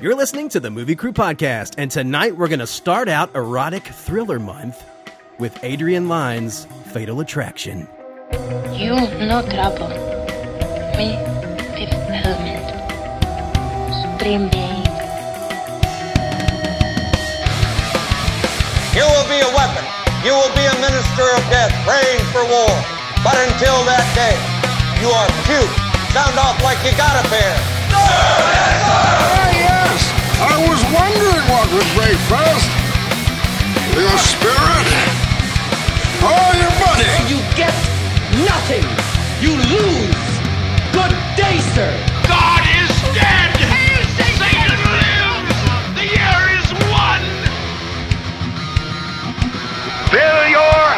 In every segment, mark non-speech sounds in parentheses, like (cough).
You're listening to the Movie Crew Podcast, and tonight we're going to start out Erotic Thriller Month with Adrian Lyne's Fatal Attraction. You no trouble. Me, Fifth Element. Supreme Being. You will be a weapon. You will be a minister of death, praying for war. But until that day, you are cute. Sound off like you got a pair. Yes! I was wondering what would break first. Your spirit or your money? You get nothing. You lose. Good day, sir. God is dead! Satan lives! The year is won! Fill your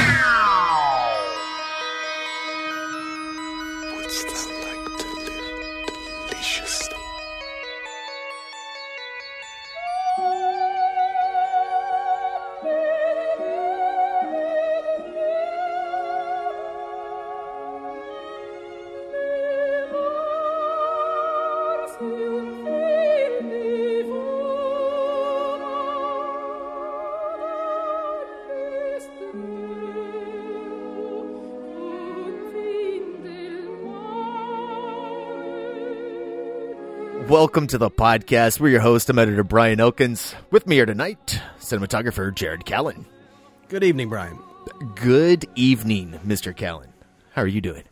Welcome to the podcast. We're your host, I'm editor Brian Elkins. With me here tonight, cinematographer Jared Callen. Good evening, Brian. Good evening, Mr. Callen. How are you doing?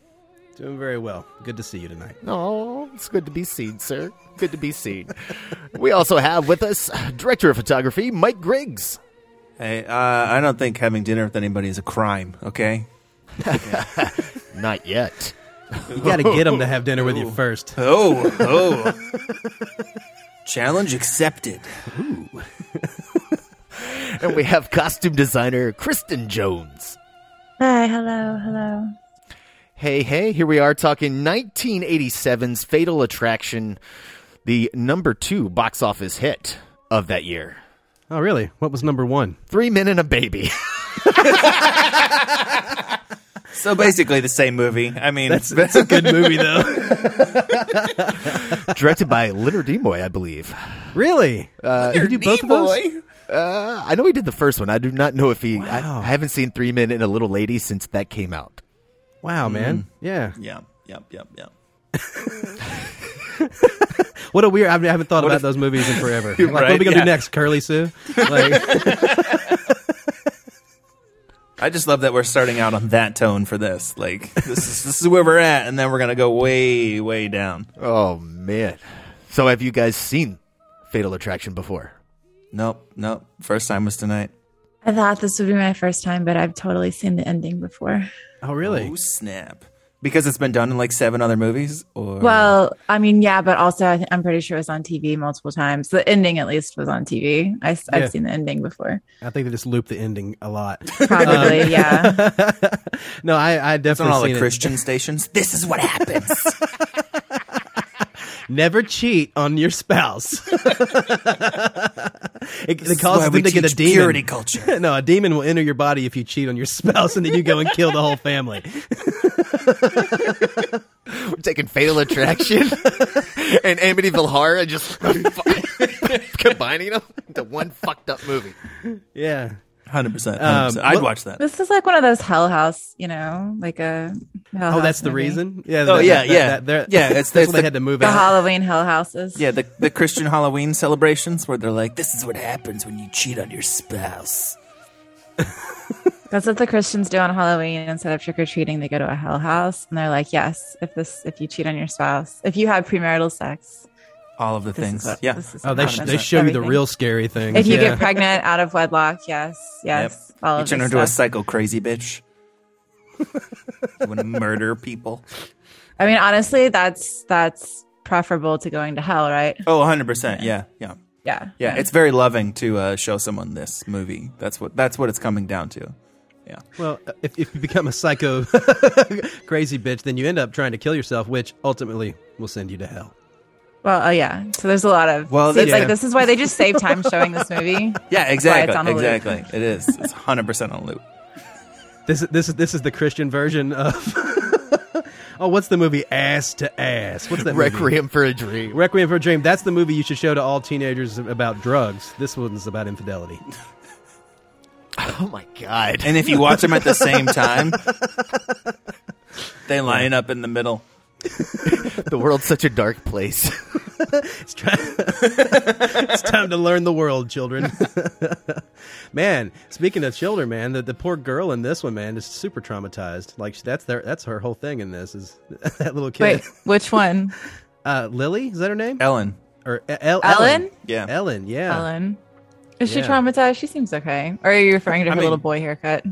Doing very well. Good to see you tonight. Oh, it's good to be seen, sir. Good to be seen. we also have with us director of photography, Mike Griggs. Hey, uh, I don't think having dinner with anybody is a crime. Okay. (laughs) Not yet. You got to get them to have dinner with you first. (laughs) Oh, oh. Challenge accepted. (laughs) And we have costume designer Kristen Jones. Hi, hello, hello. Hey, hey, here we are talking 1987's Fatal Attraction, the number two box office hit of that year. Oh, really? What was number one? Three Men and a Baby. (laughs) So basically the same movie. I mean, That's, that's a good movie, though. (laughs) Directed by Leonard Nimoy, I believe. really? Uh, Did you do both of those? Uh, I know he did the first one. I do not know if he. I, Wow. I haven't seen Three Men and a Little Lady since that came out. Wow, man. Yeah. Yeah, yep, yep, yep. (laughs) What a weird. I haven't thought about if- those movies in forever. (laughs) Like, what are we gonna yeah. do next? Curly Sue? Like, I just love that we're starting out on that tone for this. Like this is this is where we're at, and then we're gonna go way, way down. Oh man! So have you guys seen Fatal Attraction before? Nope, nope. First time was tonight. I thought this would be my first time, but I've totally seen the ending before. oh, really? Oh snap! Because it's been done in like seven other movies. Or Well, I mean, yeah, but also I th- I'm pretty sure it was on TV multiple times. The ending, at least, was on TV. I, have Yeah. seen the ending before. I think they just loop the ending a lot. Probably, um, yeah. (laughs) no, I, I it's definitely on all seen the it. Christian stations. This is what happens. (laughs) Never cheat on your spouse. (laughs) it, it causes them to get a demon. purity (laughs) culture. no, a demon will enter your body if you cheat on your spouse, and then you go and kill the whole family. (laughs) We're taking Fatal Attraction and Amityville Horror and just combining them into one fucked up movie. Yeah. Hundred percent. Um, I'd watch that. this is like one of those Hell House, you know, like a Hell Oh, House that's the movie. reason. Yeah. Oh, that- yeah, that- yeah. that- they're- Yeah, it's- (laughs) that's it's when they had to move out. The out. Halloween Hell Houses. Yeah, the the Christian Halloween celebrations where they're like, "This is what happens when you cheat on your spouse." That's what the Christians do on Halloween. Instead of trick or treating, they go to a hell house, and they're like, "Yes, if this, if you cheat on your spouse, if you have premarital sex, All of the this things. is what, yeah. is Oh, they, sh- they show you the real scary things. If you yeah. get pregnant (laughs) out of wedlock, yes, yes, all You of turn this into a psycho crazy bitch. you want to murder people? I mean, honestly, that's that's preferable to going to hell, right? Oh, 100%. Yeah, yeah. Yeah. Yeah, it's very loving to uh, show someone this movie. That's what that's what it's coming down to. Yeah. Well, uh, if, if you become a psycho (laughs) crazy bitch, then you end up trying to kill yourself, which ultimately will send you to hell. Well, oh yeah. So there's a lot of. Well, Well, it's yeah. like this is why they just save time showing this movie. (laughs) Yeah, That's why it's exactly. on a loop. Exactly. It is. It's 100% on loop. This is this is this is the Christian version of. (laughs) oh, what's the movie Ass to Ass? What's that? movie? Requiem for a Dream. Requiem for a Dream. That's the movie you should show to all teenagers about drugs. This one's about infidelity. Oh my god! And if you watch them at the same time, (laughs) they line up in the middle. (laughs) the world's such a dark place. (laughs) it's, try- (laughs) it's time to learn the world, children. man, speaking of children, man, the, the poor girl in this one, man, is super traumatized. Like that's their that's her whole thing in this is that little kid. Wait, which one? Uh, Lily is that her name? Ellen or uh, El- Ellen? Yeah, Ellen. Yeah, Ellen. Is she traumatized? She seems okay. Or are you referring to I her mean- little boy haircut?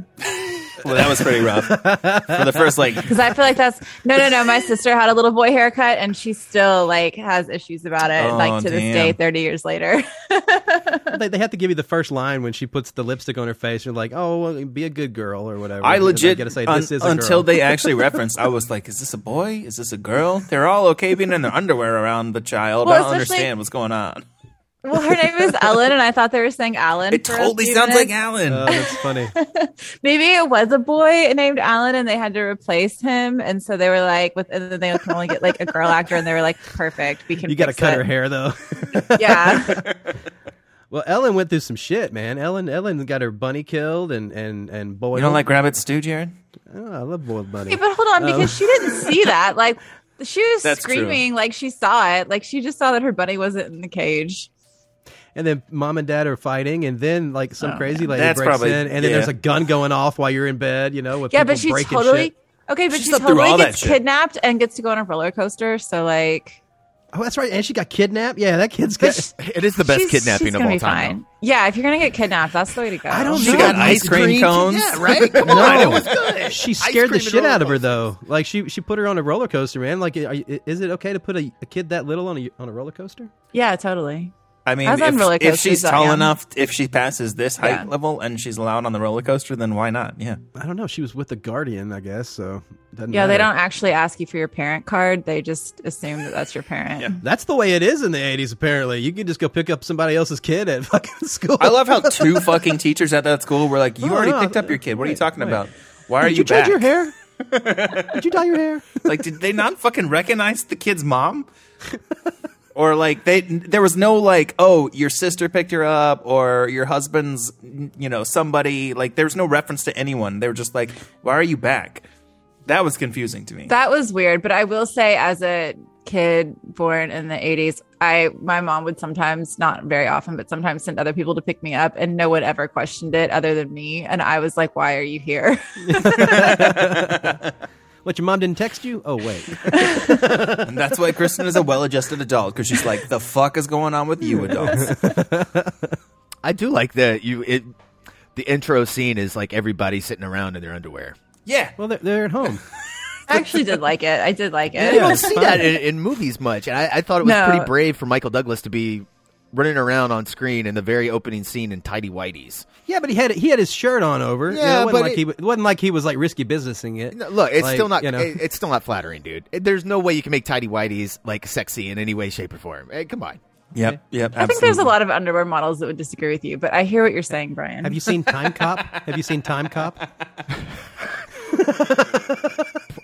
Well, that was pretty rough. For the first like Because I feel like that's no, no, no. My sister had a little boy haircut, and she still like has issues about it, Oh, like to this day, thirty years later. (laughs) they, they have to give you the first line when she puts the lipstick on her face. You're like, oh, well, be a good girl or whatever. I legit gotta say un- is a until girl. they (laughs) actually referenced. I was like, "Is this a boy? Is this a girl?" They're all okay being in their underwear around the child. Well, I don't understand what's going on. Well, her name is Ellen, and I thought they were saying Alan. It totally few sounds like. Alan. Oh, that's funny. (laughs) Maybe it was a boy named Alan, and they had to replace him, and so they were like, with and then they can only get like a girl actor, and they were like, perfect, we can. you got to cut it. her hair though. (laughs) Yeah. (laughs) well, Ellen went through some shit, man. Ellen, Ellen got her bunny killed and and and boiled. You don't like rabbit stew, Jared? Oh, I love boiled bunny. Hey, but hold on, Um, because she didn't see that. Like she was That's true. screaming, like she saw it. Like she just saw that her bunny wasn't in the cage. And then mom and dad are fighting, and then like some Oh, crazy yeah. lady That's breaks probably- in, and then there's a gun going off while you're in bed. You know, with yeah, but she breaking totally shit. okay, but She she totally gets kidnapped and gets to go on a roller coaster. So like, Oh, that's right, and she got kidnapped. Yeah, that kid's got. It is the best she's- kidnapping she's of all be time. fine. Yeah, if you're gonna get kidnapped, that's the way to go. I don't She know. got ice cream cones. Yeah, (laughs) right? Come on, it was good. She scared the shit out of her though. Like she she put her on a roller coaster, man. Like, are is it okay to put a, a kid that little on a on a roller coaster? Yeah, totally. I mean, I was on roller if, if she's tall young. enough, if she passes this height Yeah. level and she's allowed on the roller coaster, then why not? Yeah. I don't know. She was with the guardian, I guess. So doesn't Yeah, they don't actually ask you for your parent card. They just assume that that's your parent. That's the way it is in the '80s. Apparently, you can just go pick up somebody else's kid at (laughs) fucking school. I love how (laughs) two fucking teachers at that school were like, "You Oh, already no, picked up your kid. What are you talking wait. about? Why are you? Did you, you change back?" your hair? (laughs) Did you dye your hair? like, did they not fucking recognize the kid's mom? Or like they there was no like, oh, your sister picked her up, or your husband's, you know, somebody. Like, there's no reference to anyone. They were just like, "Why are you back?" That was confusing to me. That was weird, but I will say, as a kid born in the '80s, I my mom would sometimes, not very often, but sometimes send other people to pick me up, and no one ever questioned it other than me. And I was like, "Why are you here?" (laughs) (laughs) What your mom didn't text you? Oh wait, (laughs) and that's why Kristen is a well-adjusted adult because she's like, "The fuck is going on with you adults?" (laughs) I do like that you it. The intro scene is like everybody sitting around in their underwear. Yeah. Well, they're, they're at home. I actually did like it. I did like it. you don't see that in, in movies much, and I, I thought it was No. pretty brave for Michael Douglas to be running around on screen in the very opening scene in tidy whities. Yeah, but he had he had his shirt on over. You know, Yeah, it wasn't but like it- he it wasn't like he was like risky businessing it. No, look, it's Like, still not. You know, it- it's still not flattering, dude. It- There's no way you can make tidy whities like sexy in any way, shape, or form. Eh, come on. Yep. Yep. I think there's a lot of underwear models that would disagree with you, but I hear what you're saying, Brian. have you seen Time (laughs) Cop? Have you seen Time Cop? (laughs)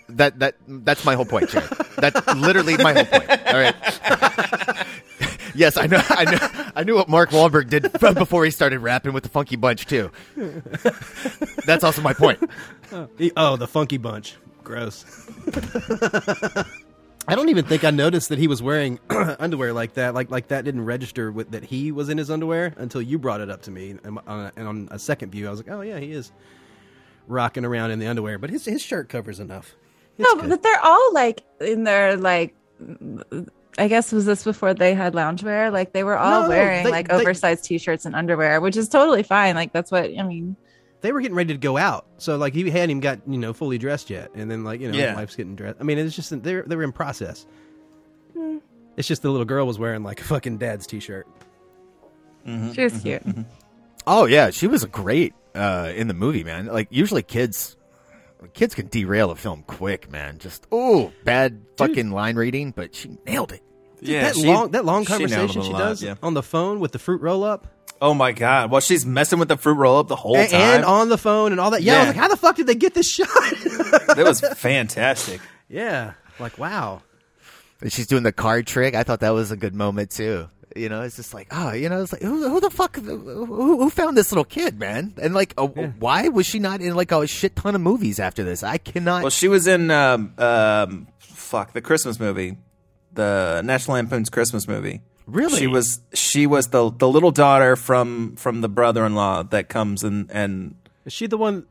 That that that's my whole point, Jared. That's literally my whole point. All right. (laughs) yes, I know. I know. I knew what Mark Wahlberg did (laughs) before he started rapping with the Funky Bunch too. That's also my point. Oh, he- oh, the Funky Bunch. Gross. (laughs) I don't even think I noticed that he was wearing (clears throat) underwear like that. Like like that didn't register with that he was in his underwear until you brought it up to me. And on a, and on a second view, I was like, oh yeah, he is rocking around in the underwear. But his his shirt covers enough. no, but they're all like in their like. I guess was this before they had loungewear? Like they were all No, wearing they- like they- oversized t-shirts and underwear, which is totally fine. Like that's what I mean. They were getting ready to go out, so like he hadn't even got you know fully dressed yet, and then like you know Yeah. his wife's getting dressed. I mean, it's just they were, they were in process. Hmm. It's just the little girl was wearing like a fucking dad's t-shirt. She was cute. Oh yeah, she was great uh, in the movie, man. Like usually kids, kids can derail a film quick, man. Just oh, bad fucking line reading, but she nailed it. Yeah, that she- long that long conversation it a she lot, does yeah. on the phone with the fruit roll up Oh my god! Well, she's messing with the fruit roll up the whole and, time. and on the phone and all that. Yeah, I was like, how the fuck did they get this shot? (laughs) that was fantastic. (laughs) yeah, like wow. And she's doing the card trick. I thought that was a good moment too. You know, it's just like, oh, you know, it's like, who, who the fuck, who, who found this little kid, man? And like, uh, why was she not in like a shit ton of movies after this? I cannot. Well, she was in um, um, fuck the Christmas movie, the National Lampoon's Christmas movie. Really? She was she was the the little daughter from from the brother in law that comes and and Is she the one?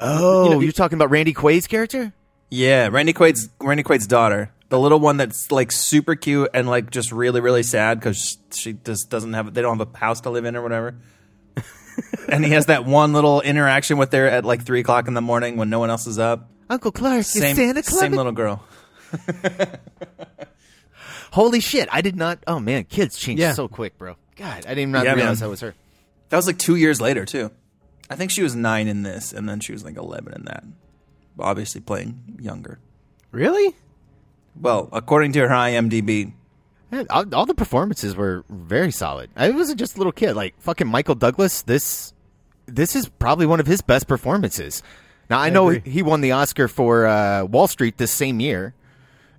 oh, you know, you're talking about Randy Quaid's character? yeah, Randy Quaid's Randy Quaid's daughter, the little one that's like super cute and like just really really sad because she just doesn't have they don't have a house to live in or whatever. (laughs) and he has that one little interaction with her at like three o'clock in the morning when no one else is up. Uncle Clark Same is Santa Claus. same little girl. (laughs) Holy shit! I did not. Oh man, kids change Yeah. so quick, bro. God, I didn't Yeah, realize man. that was her. That was like two years later too. I think she was nine in this, and then she was like eleven in that. Obviously playing younger. Really? Well, according to her IMDb, Man, all, all the performances were very solid. I wasn't just a little kid. Like fucking Michael Douglas. This this is probably one of his best performances. Now I, know agree. he won the Oscar for uh, Wall Street this same year,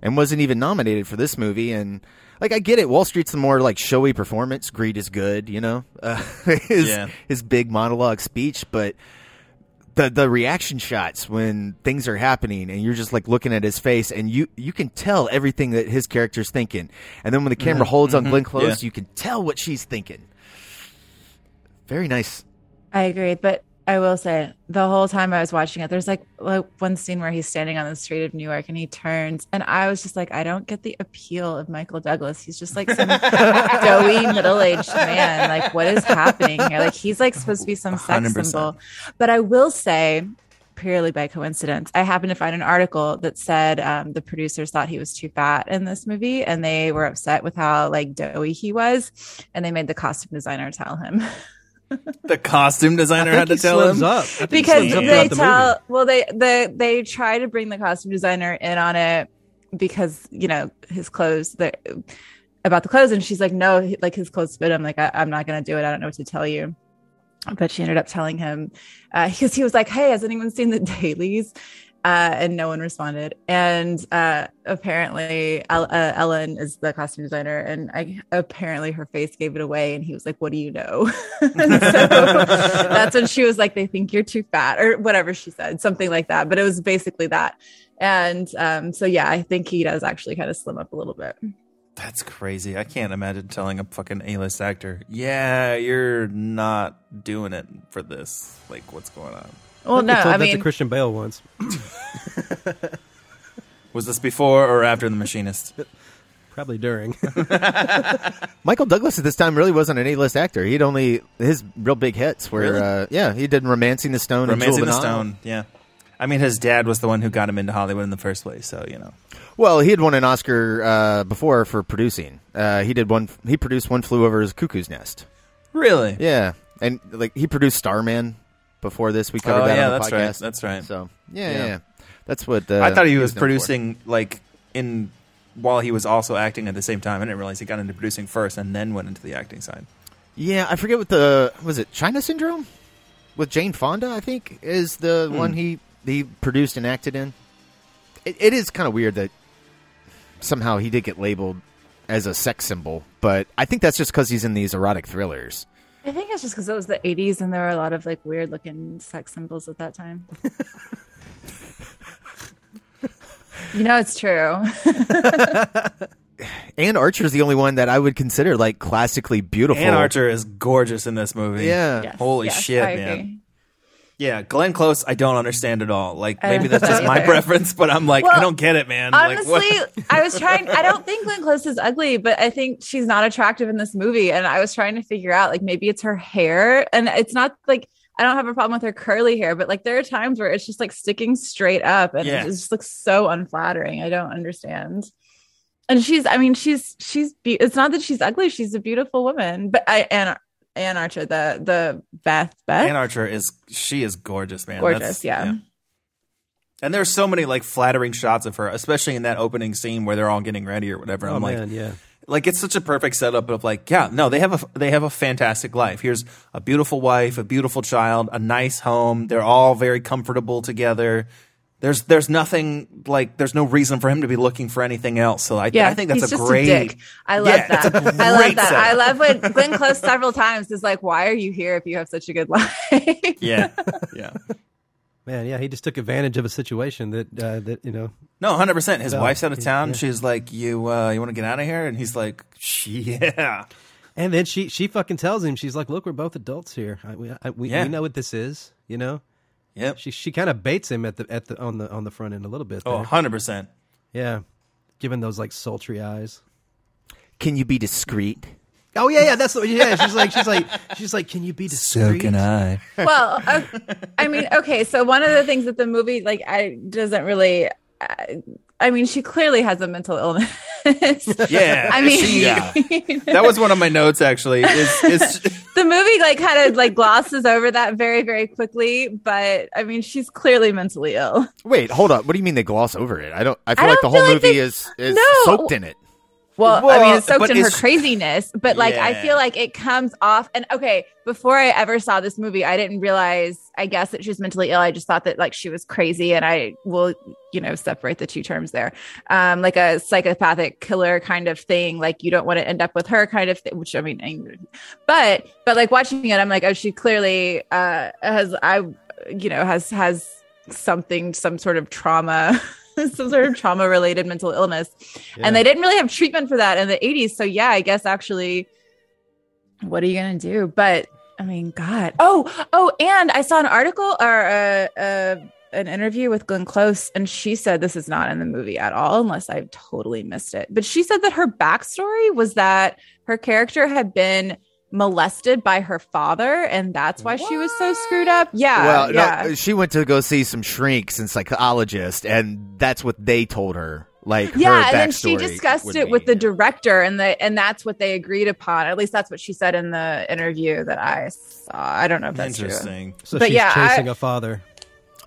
and wasn't even nominated for this movie. And like I get it, Wall Street's the more like showy performance. Greed is good, you know. Uh, (laughs) his Yeah. his big monologue speech, but the the reaction shots when things are happening and you're just like looking at his face and you you can tell everything that his character's thinking and then when the camera holds on Glenn Close Mm-hmm. Yeah. you can tell what she's thinking very nice I agree, but I will say the whole time I was watching it, there's like like one scene where he's standing on the street of New York and he turns, and I was just like, I don't get the appeal of Michael Douglas. He's just like some (laughs) doughy middle aged man. Like, what is happening here? Like, he's like supposed to be some sex 100%. symbol. But I will say. Purely by coincidence, I happened to find an article that said um, the producers thought he was too fat in this movie, and they were upset with how like doughy he was, and they made the costume designer tell him. (laughs) the costume designer had to he tell him. up. I think because slims up they throughout the tell movie. well they they they try to bring the costume designer in on it because you know his clothes the about the clothes and she's like no like his clothes fit him like I, i'm not gonna do it i don't know what to tell you but she ended up telling him uh, because he was like hey has anyone seen the (laughs) dailies uh, and no one responded. And uh, apparently, El- uh, Ellen is the costume designer, and I apparently her face gave it away. And he was like, "What do you know?" (laughs) So (laughs) that's when she was like, "They think you're too fat," or whatever she said, something like that. But it was basically that. And um, so, yeah, I think he does actually kind of slim up a little bit. That's crazy. I can't imagine telling a fucking A-list actor, "Yeah, you're not doing it for this." Like, what's going on? Well, no, they told I that mean, to Christian Bale once. (laughs) Was this before or after The Machinist? Probably during. (laughs) Michael Douglas at this time really wasn't an A-list actor. He'd only his real big hits were Really? uh, yeah he did *Romancing the Stone* and Romancing *Jewel the of Nile. Stone. Yeah. I mean, his dad was the one who got him into Hollywood in the first place. So you know, Well, he had won an Oscar uh, before for producing. Uh, he did one. He produced *One Flew Over His Cuckoo's Nest*. really. Yeah, and like he produced *Starman* before this. We covered Oh, that yeah, on the that's podcast. right. That's right. So yeah, Yeah. yeah, yeah. that's what uh, I thought he was known for. producing like in while he was also acting at the same time. I didn't realize he got into producing first and then went into the acting side. Yeah, I forget what the was it China Syndrome with Jane Fonda. I think is the Hmm. one he he produced and acted in. It, it is kind of weird that somehow he did get labeled as a sex symbol, but I think that's just because he's in these erotic thrillers. I think it's just because it was the 80s and there were a lot of like weird looking sex symbols at that time. (laughs) you know, it's true. (laughs) Anne Archer's the only one that I would consider like classically beautiful. Anne Archer is gorgeous in this movie. Yeah. Yes, Holy yes, shit, I man. Yeah, Glenn Close, I don't understand at all. Like maybe (laughs) that's just my preference, but I'm like, I don't get it, man. Like, Honestly, what- I was trying. I don't think Glenn Close is ugly, but I think she's not attractive in this movie. And I was trying to figure out, like, maybe it's her hair, and it's not like I don't have a problem with her curly hair, but like there are times where it's just like sticking straight up, and Yeah. it just looks so unflattering. I don't understand. And she's, I mean, she's she's. Be- it's not that she's ugly; she's a beautiful woman. But I and Anne Archer, the the Beth Beth. Anne Archer is she is gorgeous, man. Gorgeous, yeah. And there's so many like flattering shots of her, especially in that opening scene where they're all getting ready or whatever. Oh I'm like, yeah. like it's such a perfect setup of like, yeah, no, they have a they have a fantastic life. Here's a beautiful wife, a beautiful child, a nice home. They're all very comfortable together. There's there's nothing like there's no reason for him to be looking for anything else. So I, Yeah, I think that's he's a just great. a dick. I love Yeah, that. a I love great that. I love when (laughs) Glenn Close several times is like, "Why are you here if you have such a good (laughs) life?" Yeah, yeah. Man, yeah, he just took advantage of a situation that uh, that you know. No, hundred percent. His Yeah, wife's out of town. yeah. She's like, "You, uh, you want to get out of here?" And he's like, she "Yeah." And then she she fucking tells him, she's like, "Look, we're both adults here. I, we I, we, Yeah. we know what this is, you know." Yep. She she kind of baits him at the at the on the on the front end a little bit. Oh, 100 percent. yeah, given those like sultry eyes. Can you be discreet? Oh yeah, yeah. That's what. Yeah, she's like, she's like, she's like, can you be discreet? So can I. well, uh, I mean, okay. So one of the things that the movie like I doesn't really. Uh, I mean, she clearly has a mental illness. (laughs) Yeah, I mean, she- yeah. (laughs) That was one of my notes actually. Is is (laughs) the movie like kind of like glosses over that very very quickly but i mean she's clearly mentally ill Wait, hold up. What do you mean they gloss over it? I don't. I feel I like the whole feel like movie they- is is No. soaked in it. Well, i mean it's soaked in her craziness but like i feel like it comes off and okay before i ever saw this movie i didn't realize i guess that she was mentally ill. I just thought that like she was crazy and i will you know separate the two terms there. Um like a psychopathic killer kind of thing like you don't want to end up with her kind of thing which i mean I- but but like watching it i'm like oh she clearly uh has i you know has has something some sort of trauma (laughs) (laughs) some sort of trauma related mental illness. And they didn't really have treatment for that in the 80s so yeah i guess actually what are you gonna do? But i mean god. Oh oh and i saw an article or uh, uh an interview with Glenn Close, and she said this is not in the movie at all, unless I've totally missed it. But she said that her backstory was that her character had been molested by her father, and that's why she was so screwed up. Yeah, well, yeah. no, she went to go see some shrinks and psychologists, and that's what they told her. Like, yeah her and then she discussed it be. with the director and the and that's what they agreed upon at least that's what she said in the interview that i saw i don't know if that's true interesting. So But she's yeah, I- chasing a father.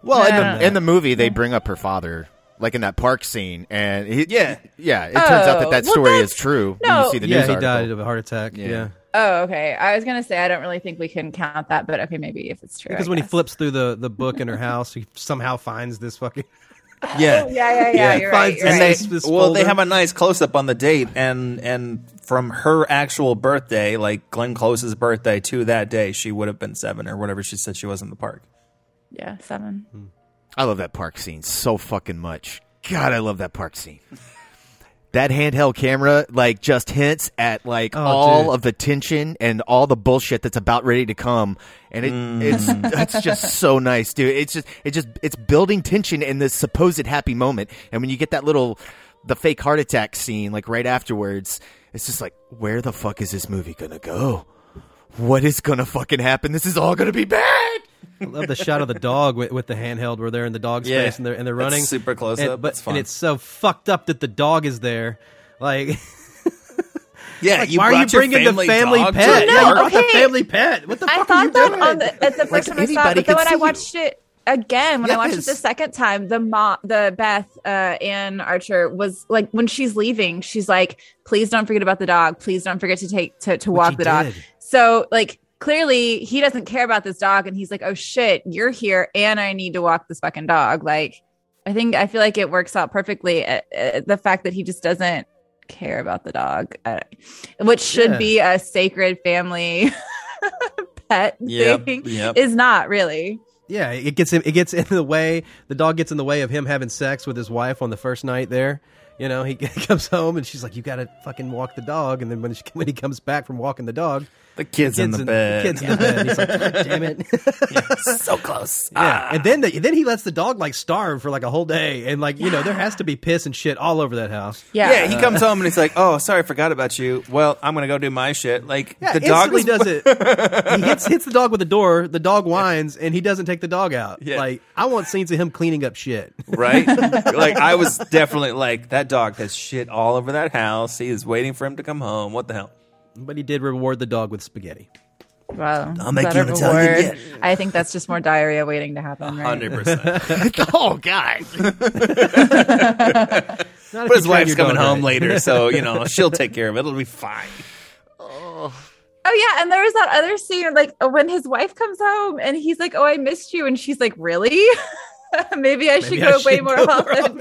Well, in the in the movie, they bring up her father, like in that park scene, and he, Yeah. yeah. It turns out that Oh, that story that's- is true. when no. you see the Yeah, news he article. died of a heart attack. Yeah. Yeah, oh okay i was gonna say i don't really think we can count that but okay maybe if it's true because I when he flips through the the book in her house, he somehow finds this fucking. (laughs) Yeah. Oh, yeah yeah yeah, Yeah. you're right, you're and right. they This- this well they have a nice close up on the date and and from her actual birthday like glenn close's birthday to that day she would have been seven or whatever she said she was in the park yeah seven hmm. I love that park scene so fucking much. God, I love that park scene. That handheld camera like just hints at like Oh, all dude. of the tension and all the bullshit that's about ready to come, and it, mm. it's (laughs) that's just so nice, dude. It's just it just it's building tension in this supposed happy moment, and when you get that little the fake heart attack scene like right afterwards, it's just like where the fuck is this movie gonna go? What is gonna fucking happen? This is all gonna be bad. I love the shot of the dog with, with the handheld where they're in the dog's Yeah. face and they're and they're That's running super close and, up. But That's fun. and it's so fucked up that the dog is there. Like, (laughs) yeah like you why are you brought your bringing the family dog to pet? the Yeah, No, you brought the okay. family pet. What the I fuck are you thought that doing? on the, at the first time I saw it, anybody but then when I see watched it again, when I watched it the second time, the mom, the Beth, uh, Anne Archer was like, when she's leaving, she's like, "Please don't forget about the dog. Please don't forget to take to to walk he the dog." So like. Clearly, he doesn't care about this dog, and he's like, "Oh shit, you're here, and I need to walk this fucking dog." Like, I think I feel like it works out perfectly. Uh, uh, the fact that he just doesn't care about the dog, uh, which should Yeah. be a sacred family (laughs) pet Yep, thing, yep. is not really. Yeah, it gets him. It gets in the way. The dog gets in the way of him having sex with his wife on the first night there. You know, he (laughs) comes home and she's like, "You got to fucking walk the dog." And then when she, when he comes back from walking the dog, the kids, in the bed The kids in the bed. He's like, damn it. (laughs) Yeah. (laughs) so close Yeah, and ah. then the, then he lets the dog like starve for like a whole day, and like you know there has to be piss and shit all over that house. Yeah. Yeah, he uh, comes home and he's like, "Oh, sorry, I forgot about you. Well, I'm gonna go do my shit." Like Yeah, the dog instantly is, does (laughs) it. he hits hits the dog with the door. The dog whines, and he doesn't take the dog out. Yeah. Like I want scenes of him cleaning up shit. right? like I was definitely like that dog has shit all over that house. He is waiting for him to come home. What the hell? But he did reward the dog with spaghetti. Well, I'll make is you an a Italian reward? yet. I think that's just more diarrhea waiting to happen. Right? Hundred percent. (laughs) oh God. (laughs) Not But his wife's coming home right. later, so you know (laughs) she'll take care of it. It'll be fine. Oh Oh yeah, and there was that other scene like when his wife comes home and he's like, "Oh, I missed you," and she's like, "Really? Maybe I should Maybe go I way should more go more often."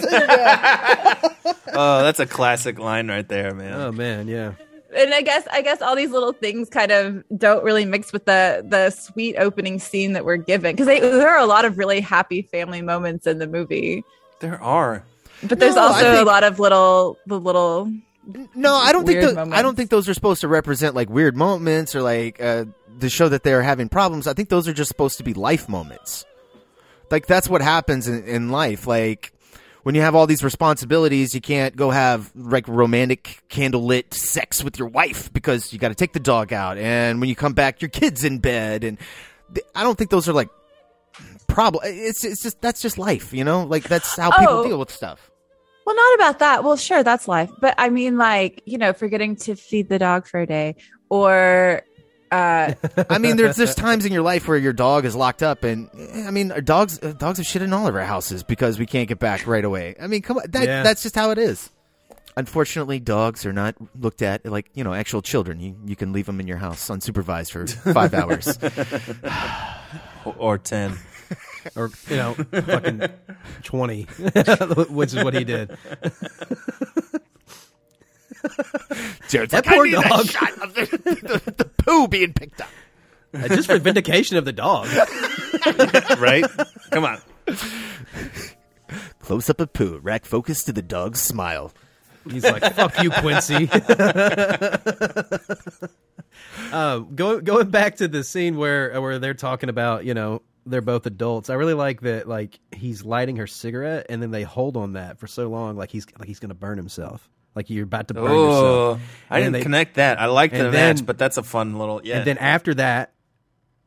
Oh, that's a classic line right there, man. Oh man, yeah. And I guess I guess all these little things kind of don't really mix with the the sweet opening scene that we're given because there are a lot of really happy family moments in the movie, There are. but there's No, I also a lot of little the little No, I don't think Weird tho- I don't think those are supposed to represent like weird moments or like uh, to show that they're having problems. I think those are just supposed to be life moments. Like that's what happens in, in life. Like when you have all these responsibilities, you can't go have like romantic candlelit sex with your wife because you got to take the dog out, and when you come back, your kid's in bed, and th- I don't think those are like problem. It's it's just that's just life, you know. Like that's how people Oh. deal with stuff. Well, not about that. Well, sure, that's life. But I mean, like, you know, forgetting to feed the dog for a day or, uh, I mean, there's there's times in your life where your dog is locked up, and I mean, our dogs uh, dogs have shit in all of our houses because we can't get back right away. I mean, come on, that Yeah. that's just how it is. Unfortunately, dogs are not looked at like you know actual children. You you can leave them in your house unsupervised for five hours. (laughs) Or, or ten. Or you know, fucking twenty, (laughs) (laughs) which is what he did. (laughs) Jared's That like, poor I need dog." shot of the, the, the poo being picked up. Uh, just for vindication of the dog. (laughs) right? Come on. Close up of poo. Rack focus to the dog's smile. He's like, "Fuck you, Quincy." (laughs) um, going going back to the scene where where they're talking about, you know, they're both adults. I really like that. Like he's lighting her cigarette, and then they hold on that for so long, like he's like he's gonna burn himself. Like you're about to burn Oh, yourself. I And didn't they- connect that. I like the then- match, but that's a fun little yeah. And then after that,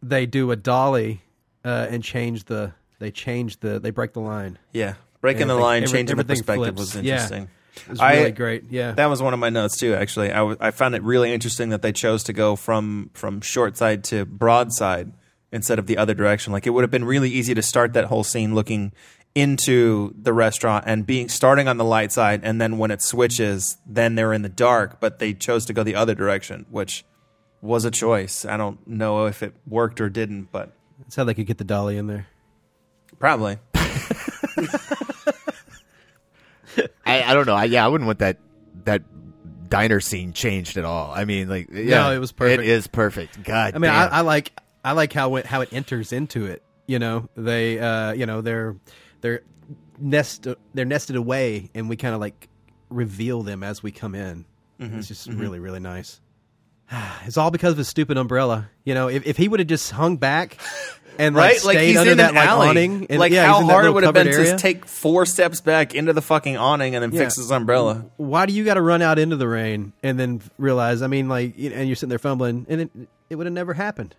they do a dolly uh, and change the. They change the. They break the line. yeah, breaking the line, every- changing the perspective flips. was Yeah. interesting. It was I- really great. Yeah. That was one of my notes too. Actually, I, w- I found it really interesting that they chose to go from from short side to broad side instead of the other direction. Like it would have been really easy to start that whole scene looking into the restaurant and being starting on the light side, and then when it switches, then they're in the dark. But they chose to go the other direction, which was a choice. I don't know if it worked or didn't, but That's how they could get the dolly in there. probably. (laughs) I, I don't know. I, yeah, I wouldn't want that that diner scene changed at all. I mean, like, yeah, it was perfect. It is perfect. God, I mean, I. I like I like how it how it enters into it. You know, they uh, you know they're they're nest they're nested away, and we kind of like reveal them as we come in. Mm-hmm. It's just really really nice. (sighs) It's all because of his stupid umbrella. You know, if if he would have just hung back and like right? Like stayed he's under in that an like alley. awning, and, like yeah, how he's in that hard it would have been area. to take four steps back into the fucking awning and then Yeah. fix his umbrella. Why do you got to run out into the rain and then realize? I mean, like, and you're sitting there fumbling, and it, it would have never happened.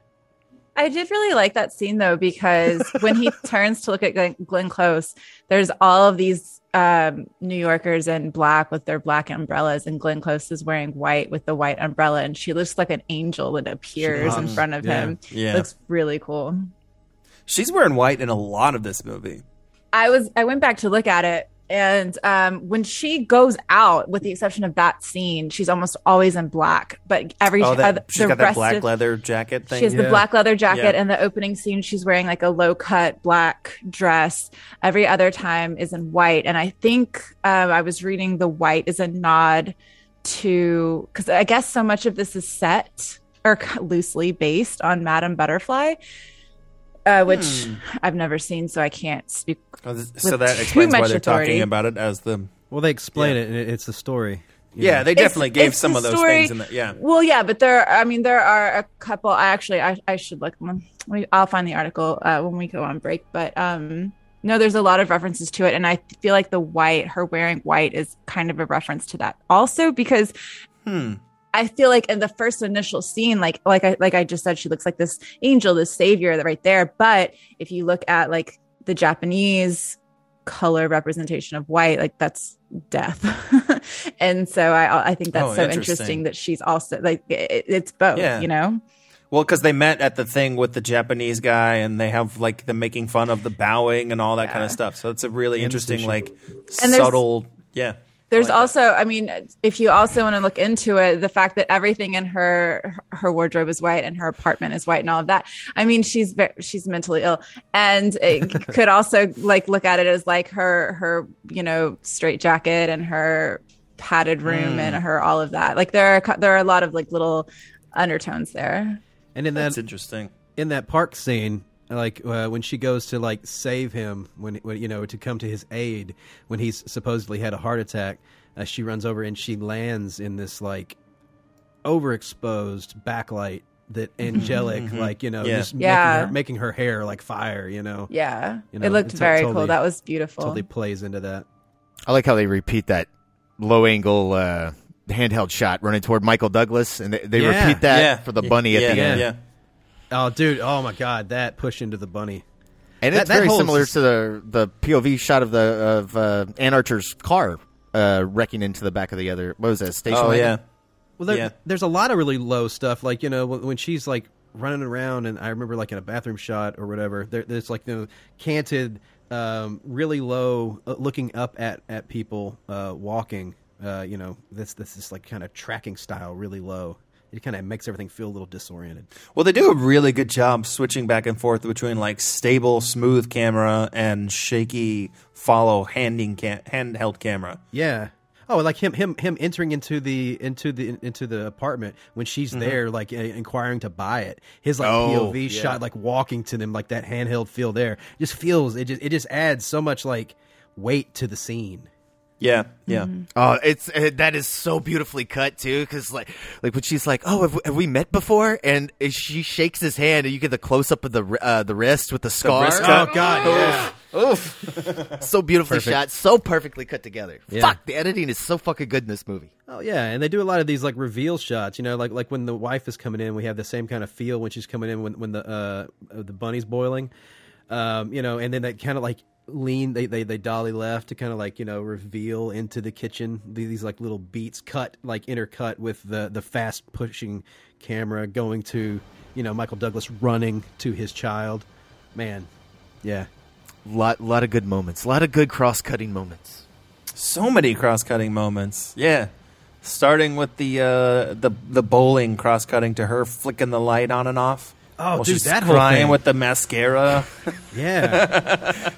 I did really like that scene though because (laughs) when he turns to look at Glenn, Glenn Close, there's all of these um, New Yorkers in black with their black umbrellas, and Glenn Close is wearing white with the white umbrella, and she looks like an angel that appears in front of Yeah. him. Yeah. looks really cool. She's wearing white in a lot of this movie. I was I went back to look at it and um when she goes out with the exception of that scene she's almost always in black but every Oh, other- that, she's the got that black of- leather jacket thing. she has the black leather jacket Yeah. and the opening scene she's wearing like a low cut black dress every other time is in white and i think um, i was reading the white is a nod to because i guess so much of this is set or (laughs) loosely based on madame butterfly uh, which i've never seen so i can't speak Oh, this- so with that too explains why much they're authority. talking about it as the. Well, they explain Yeah. it, and it, it's the story. Yeah, know. they definitely It's- gave it's some the of those story- things in the. Yeah. Well, yeah, but there. I mean, there are a couple. I actually, I, I should look. let I'll find the article uh, when we go on break. But um, no, there's a lot of references to it, and I feel like the white, her wearing white, is kind of a reference to that also because. Hmm. I feel like in the first initial scene, like like I like I just said, she looks like this angel, this savior right there. But if you look at like the Japanese color representation of white, like that's death. (laughs) and so I I think that's Oh, so interesting. interesting that she's also like it, it's both. Yeah. You know, Well, because they met at the thing with the Japanese guy, and they have like the making fun of the bowing and all that kind of stuff. So it's a really interesting, sushi. like And subtle. Yeah. There's I like also, I mean, if you also want to look into it, the fact that everything in her her wardrobe is white and her apartment is white and all of that. I mean, she's ve- she's mentally ill, and it (laughs) could also like look at it as like her her you know straight jacket and her padded room hmm. and her all of that. Like there are there are a lot of like little undertones there. And in That's that interesting. in that park scene, like uh, when she goes to like save him, when, when you know to come to his aid when he's supposedly had a heart attack, uh, she runs over and she lands in this like overexposed backlight that angelic, like you know, Yeah. just Yeah. making, her, making her hair like fire. You know, Yeah, You know, it looked it's very totally- cool. That was beautiful. totally plays into that. I like how they repeat that low angle uh, handheld shot running toward Michael Douglas, and they, they Yeah. repeat that yeah. for the bunny at yeah, the end. Yeah. Oh, dude! Oh my God! That push into the bunny. And That- it's that very similar s- to the the POV shot of the of uh, Anne Archer's car uh, wrecking into the back of the other. What was that station? Oh wagon? yeah. Well, there, Yeah. there's a lot of really low stuff, like you know when, when she's like running around, and I remember like in a bathroom shot or whatever. There, there's like you know canted, um, really low, uh, looking up at at people uh, walking. Uh, you know, this this is like kind of tracking style, really low. It kind of makes everything feel a little disoriented. Well, they do a really good job switching back and forth between like stable, smooth camera and shaky, follow handing cam- handheld camera. Yeah. Oh, like him, him, him entering into the into the into the apartment when she's there, like uh, inquiring to buy it. His like Oh, POV yeah. shot, like walking to them, like that handheld feel there, just feels it. Just it just adds so much like weight to the scene. Yeah, yeah. Oh, it's uh, that is so beautifully cut too, because like like when she's like, "Oh, have, we- have we met before?" and she shakes his hand, and you get the close up of the uh, the wrist with the scar. wrist Oh cut. God, yeah. (laughs) so beautifully Perfect. shot, so perfectly cut together. Yeah. Fuck, the editing is so fucking good in this movie. Oh yeah, and they do a lot of these like reveal shots. You know, like like when the wife is coming in, we have the same kind of feel when she's coming in when when the uh the bunny's boiling. Um, you know, and then that kind of like lean they, they they dolly left to kind of like you know reveal into the kitchen these, these like little beats cut like intercut with the the fast pushing camera going to you know Michael Douglas running to his child. Man, yeah. Lot lot of good moments, a lot of good cross cutting moments. So many cross-cutting moments. Yeah, starting with the uh, the the bowling cross-cutting to her flicking the light on and off. Oh, while dude, she's that whole crying thing. with the mascara, (laughs) Yeah.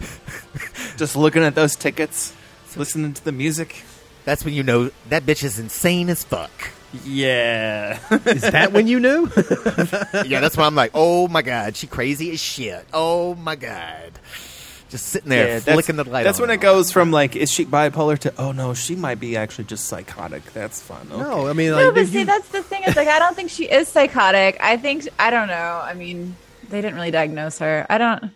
(laughs) just looking at those tickets, listening to the music. That's when you know that bitch is insane as fuck. Yeah, is that when you knew? (laughs) yeah, that's why I'm like, oh my god, she crazy as shit. Oh my god, just sitting there yeah, flicking the light. That's on when it and goes from like, is she bipolar to oh no, she might be actually just psychotic. That's fun. Okay. no, I mean like no, but you- see, that's the thing. Is like I don't think she is psychotic. I think I don't know. I mean, they didn't really diagnose her. I don't.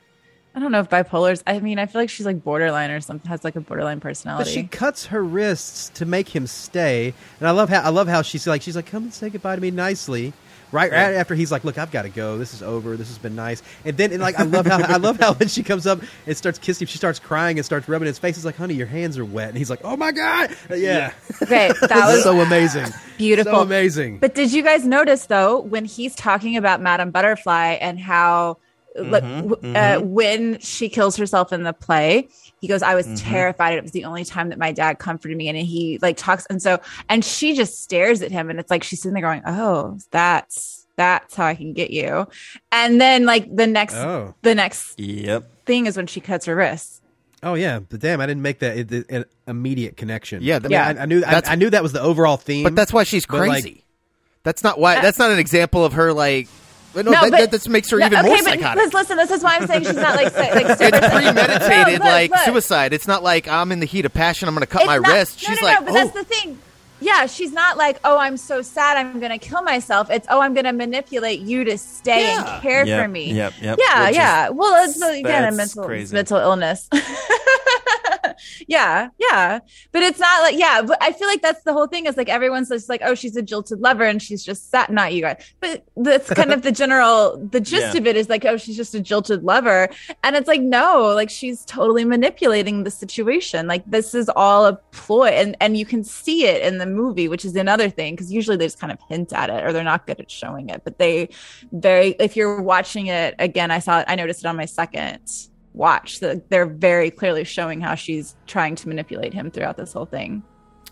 I don't know if bipolar's. I mean, I feel like she's like borderline or something. Has like a borderline personality. But she cuts her wrists to make him stay, and I love how I love how she's like she's like come and say goodbye to me nicely. Right, right after he's like, "Look, I've got to go. This is over. This has been nice." And then, and like, I love how I love how when she comes up and starts kissing, she starts crying and starts rubbing his face. He's like, "Honey, your hands are wet," and he's like, "Oh my god, yeah." okay, (laughs) that was so amazing, beautiful. so amazing. But did you guys notice though when he's talking about Madame Butterfly and how like, Mm-hmm, w- Uh, when she kills herself in the play, he goes, "I was Mm-hmm. terrified. It was the only time that my dad comforted me." And he like talks, and so and she just stares at him, and it's like she's sitting there going, "Oh, that's that's how I can get you." And then like the next Oh. the next Yep. thing is when she cuts her wrists. Oh yeah, but damn, I didn't make that it, it- an immediate connection. Yeah, I, mean, Yeah. I, I knew I, I knew that was the overall theme. But that's why she's But, like- crazy. that's not why. That's not an example of her like. No, that, but- that, that makes her No, even okay, more but psychotic. Listen, listen, this is why I'm saying she's not like like (laughs) super It's premeditated, No, look, like look. suicide. It's not like I'm in the heat of passion. I'm going to cut It's my not- wrist. No, She's no, like, no, but oh, that's the thing. Yeah, she's not like, oh, I'm so sad, I'm going to kill myself. It's, oh, I'm going to manipulate you to stay Yeah. and care Yep, for me. yep, yep. Yeah, Which is- yeah. well, it's again a mental crazy. mental illness. (laughs) yeah, yeah. But it's not like yeah. But I feel like that's the whole thing. Is like everyone's just like, oh, she's a jilted lover, and she's just sat. Not you guys, but that's kind of the (laughs) general. The gist Yeah. of it is like, oh, she's just a jilted lover, and it's like no, like she's totally manipulating the situation. Like this is all a ploy, and and you can see it in the movie, which is another thing because usually they just kind of hint at it, or they're not good at showing it. But they very if you're watching it again, I saw it. I noticed it on my second watch that they're very clearly showing how she's trying to manipulate him throughout this whole thing.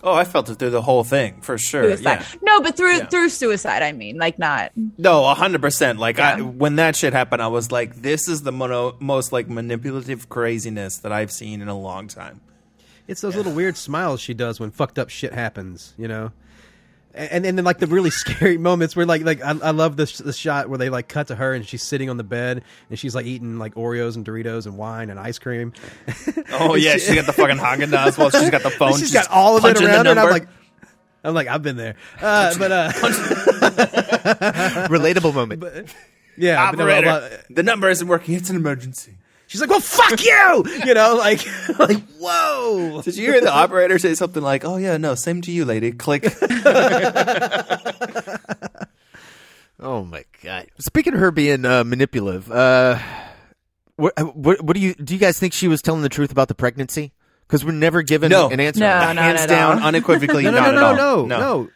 Oh, I felt it through the whole thing for sure. Suicide. Yeah. No, but through Yeah. through suicide, I mean, like not. No, hundred percent. Like I, when that shit happened, I was like, "This is the mono, most like manipulative craziness that I've seen in a long time." It's those little weird smiles she does when fucked up shit happens, you know. And and then like the really (laughs) scary moments where like like I, I love this the shot where they like cut to her and she's sitting on the bed and she's like eating like Oreos and Doritos and wine and ice cream. (laughs) Oh yeah, she's got the fucking (laughs) Haagen Dazs. Well, she's got the phone. she's got all of it around her, and I'm like, I'm like I've been there, uh, but uh, Relatable moment. yeah, but no, operator, uh, the number isn't working. It's an emergency. She's like, well, fuck you, you know, like (laughs) like whoa. Did you (laughs) hear the operator say something like, "Oh yeah, no, same to you, lady." Click. (laughs) Oh my god! Speaking of her being uh, manipulative, uh, what, what what do you do? You guys think she was telling the truth about the pregnancy? Because we're never given No. an answer. No, not Hands at down, all. unequivocally, No, no, not no, at no, all. no, no.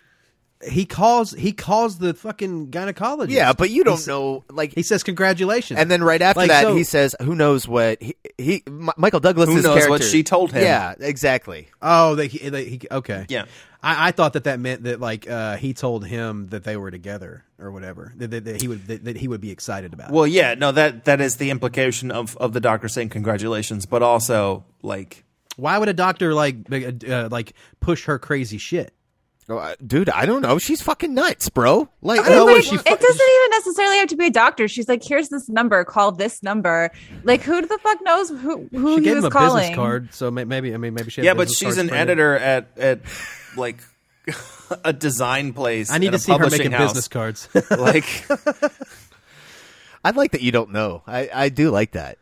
He calls. He calls the fucking gynecologist. Yeah, but you don't He's- know. Like, He says congratulations, and then right after Like, that, so- he says, "Who knows what he, he M- Michael Douglas Who is knows what she told him. Yeah, exactly. Oh, they, he, they, he okay. Yeah. I, I thought that that meant that like uh, he told him that they were together or whatever. That, that, that he would that, that he would be excited about. it. Well, yeah, no, that that is the implication of of the doctor saying congratulations, but also like Why would a doctor like uh, uh, like push her crazy shit? Oh, dude, I don't know. She's fucking nuts, bro. Like, I don't know But it doesn't even necessarily have to be a doctor. She's like, here's this number, call this number. Like, who the fuck knows who who She he gave was him a calling? business card, so may- maybe I mean maybe she. Had yeah, but she's an printed. editor at at like (laughs) a design place. I need to a see her making house. business cards. (laughs) (laughs) like I like that you don't know. I I do like that.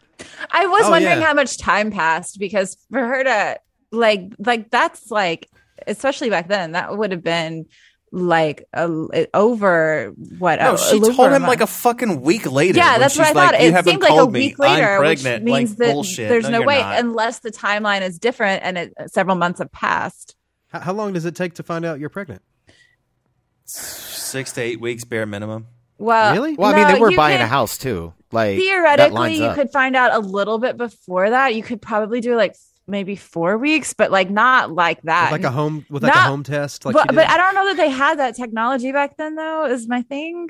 I was Oh, wondering yeah. how much time passed because for her to like like that's like especially back then that would have been like a, over what no, a- she a told over a him like a fucking week later. yeah that's what I she's thought like, it haven't seemed like a called me. week later I'm pregnant. which means like, that bullshit. there's No, no, way not. unless the timeline is different and it, several months have passed how, how long does it take to find out you're pregnant? six to eight weeks bare minimum. well Really? Well, I mean, they were buying can- a house too. Like theoretically you up. could find out a little bit before that you could probably do like maybe four weeks but like not like that With like a home with like a home test, like but, but I don't know that they had that technology back then, though. Is my thing.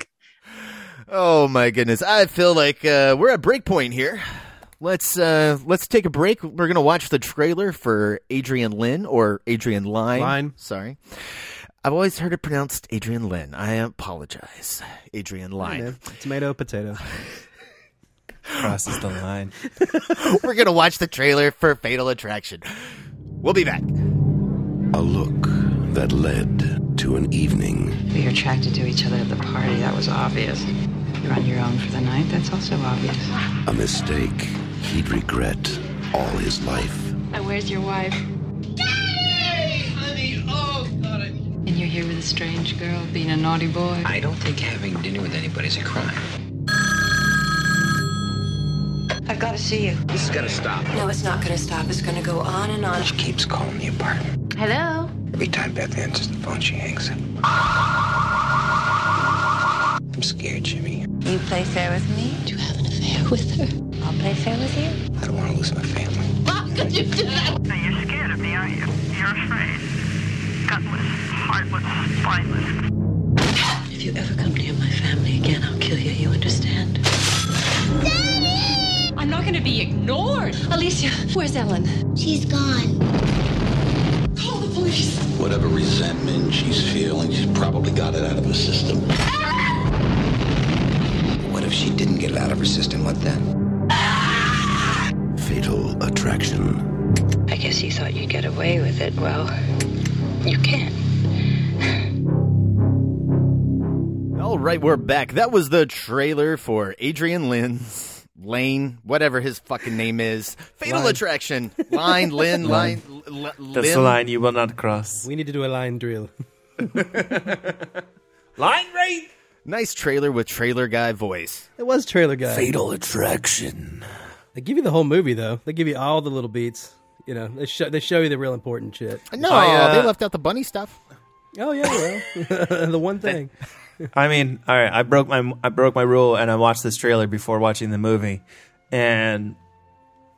Oh my goodness! I feel like uh, we're at break point here. Let's uh, let's take a break. We're gonna watch the trailer for Adrian Lynn or Adrian Lyne. Line. Sorry, I've always heard it pronounced Adrian Lynn. I apologize, Adrian Hey, Line. tomato, potato. (laughs) Crosses the line. (laughs) we're gonna watch the trailer for Fatal Attraction. We'll be back. A look that led to an evening. We were attracted to each other at the party. That was obvious. You're on your own for the night. That's also obvious. A mistake he'd regret all his life. And where's your wife? Honey, oh, God. And you're here with a strange girl, being a naughty boy. I don't think having dinner with anybody's a crime. I've got to see you. This is gonna stop. No, it's not going to stop. It's going to go on and on. She keeps calling the apartment. Hello? Every time Beth answers the phone, she hangs up. I'm scared, Jimmy. You play fair with me? Do you have an affair with her? I'll play fair with you. I don't want to lose my family. How could you do that? You're scared of me, aren't you? You're afraid. Gutless, heartless, spineless. If you ever come near my family again, I'll kill you. You understand? I'm not going to be ignored. Alicia, where's Ellen? She's gone. Call the police. Whatever resentment she's feeling, she's probably got it out of her system. What if she didn't get it out of her system? What then? Fatal attraction. I guess you thought you'd get away with it. Well, you can't. All right, we're back. That was the trailer for Adrian Lynn's Lane, whatever his fucking name is. Fatal Line. Attraction. Line, Lynn, (laughs) Line. Line. L- L- That's the line you will not cross. We need to do a line drill. (laughs) Line rate. Nice trailer with trailer guy voice. It was trailer guy. Fatal Attraction. They give you the whole movie though. They give you all the little beats. You know, they show they show you the real important shit. No, I, uh, they left out the bunny stuff. Oh yeah, well, (laughs) the one thing. (laughs) I mean, all right. I broke my I broke my rule, and I watched this trailer before watching the movie, and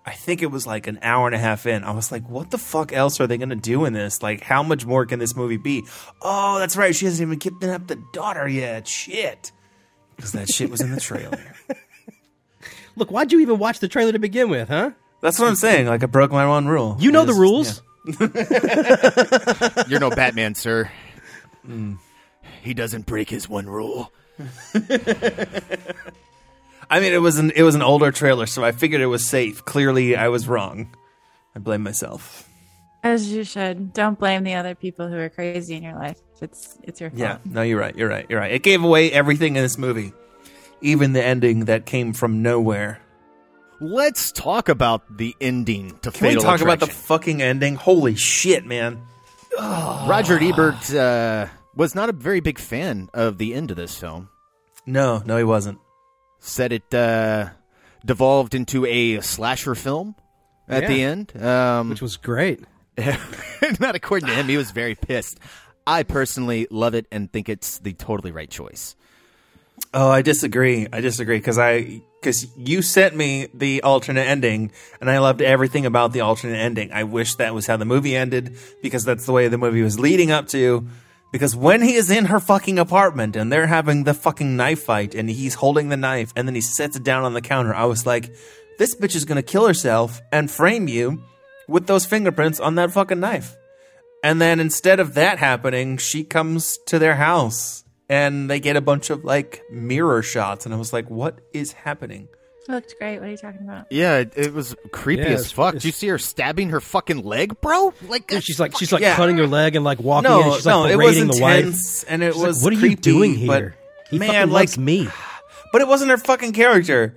I think it was like an hour and a half in. I was like, "What the fuck else are they gonna do in this? Like, how much more can this movie be?" Oh, that's right. She hasn't even kidnapped the daughter yet. Shit, because that shit was in the trailer. (laughs) Look, why'd you even watch the trailer to begin with, huh? That's what I'm saying. Like, I broke my own rule. You know I the just- rules. (laughs) You're no Batman, sir. Mm. He doesn't break his one rule. (laughs) I mean, it was an it was an older trailer, so I figured it was safe. Clearly, I was wrong. I blame myself. As you should. Don't blame the other people who are crazy in your life. It's it's your fault. Yeah, no, you're right. You're right. You're right. It gave away everything in this movie, even the ending that came from nowhere. Let's talk about the ending to Can we Fatal talk about the fucking ending? Holy shit, man! Roger Ebert uh, was not a very big fan of the end of this film. No, no, he wasn't. Said it uh, devolved into a slasher film at Yeah. the end, um, Which was great. (laughs) not according to him. He was very pissed. I personally love it and think it's the totally right choice. Oh, I disagree. I disagree because I because you sent me the alternate ending, and I loved everything about the alternate ending. I wish that was how the movie ended because that's the way the movie was leading up to. Because when he is in her fucking apartment and they're having the fucking knife fight, and he's holding the knife, and then he sets it down on the counter, I was like, this bitch is gonna kill herself and frame you with those fingerprints on that fucking knife. And then instead of that happening, she comes to their house and they get a bunch of like mirror shots. And I was like, what is happening? It looked great. What are you talking about? Yeah, it, it was creepy Yeah, as it's- fuck. it's- Did you see her stabbing her fucking leg, bro? Like Yeah, she's like she's like Yeah. cutting her leg and like walking No, in. She's like no, it berating was the wife. intense and it She's like, was what are you creepy, doing but, here? He man, fucking like- loves me. (sighs) But it wasn't her fucking character.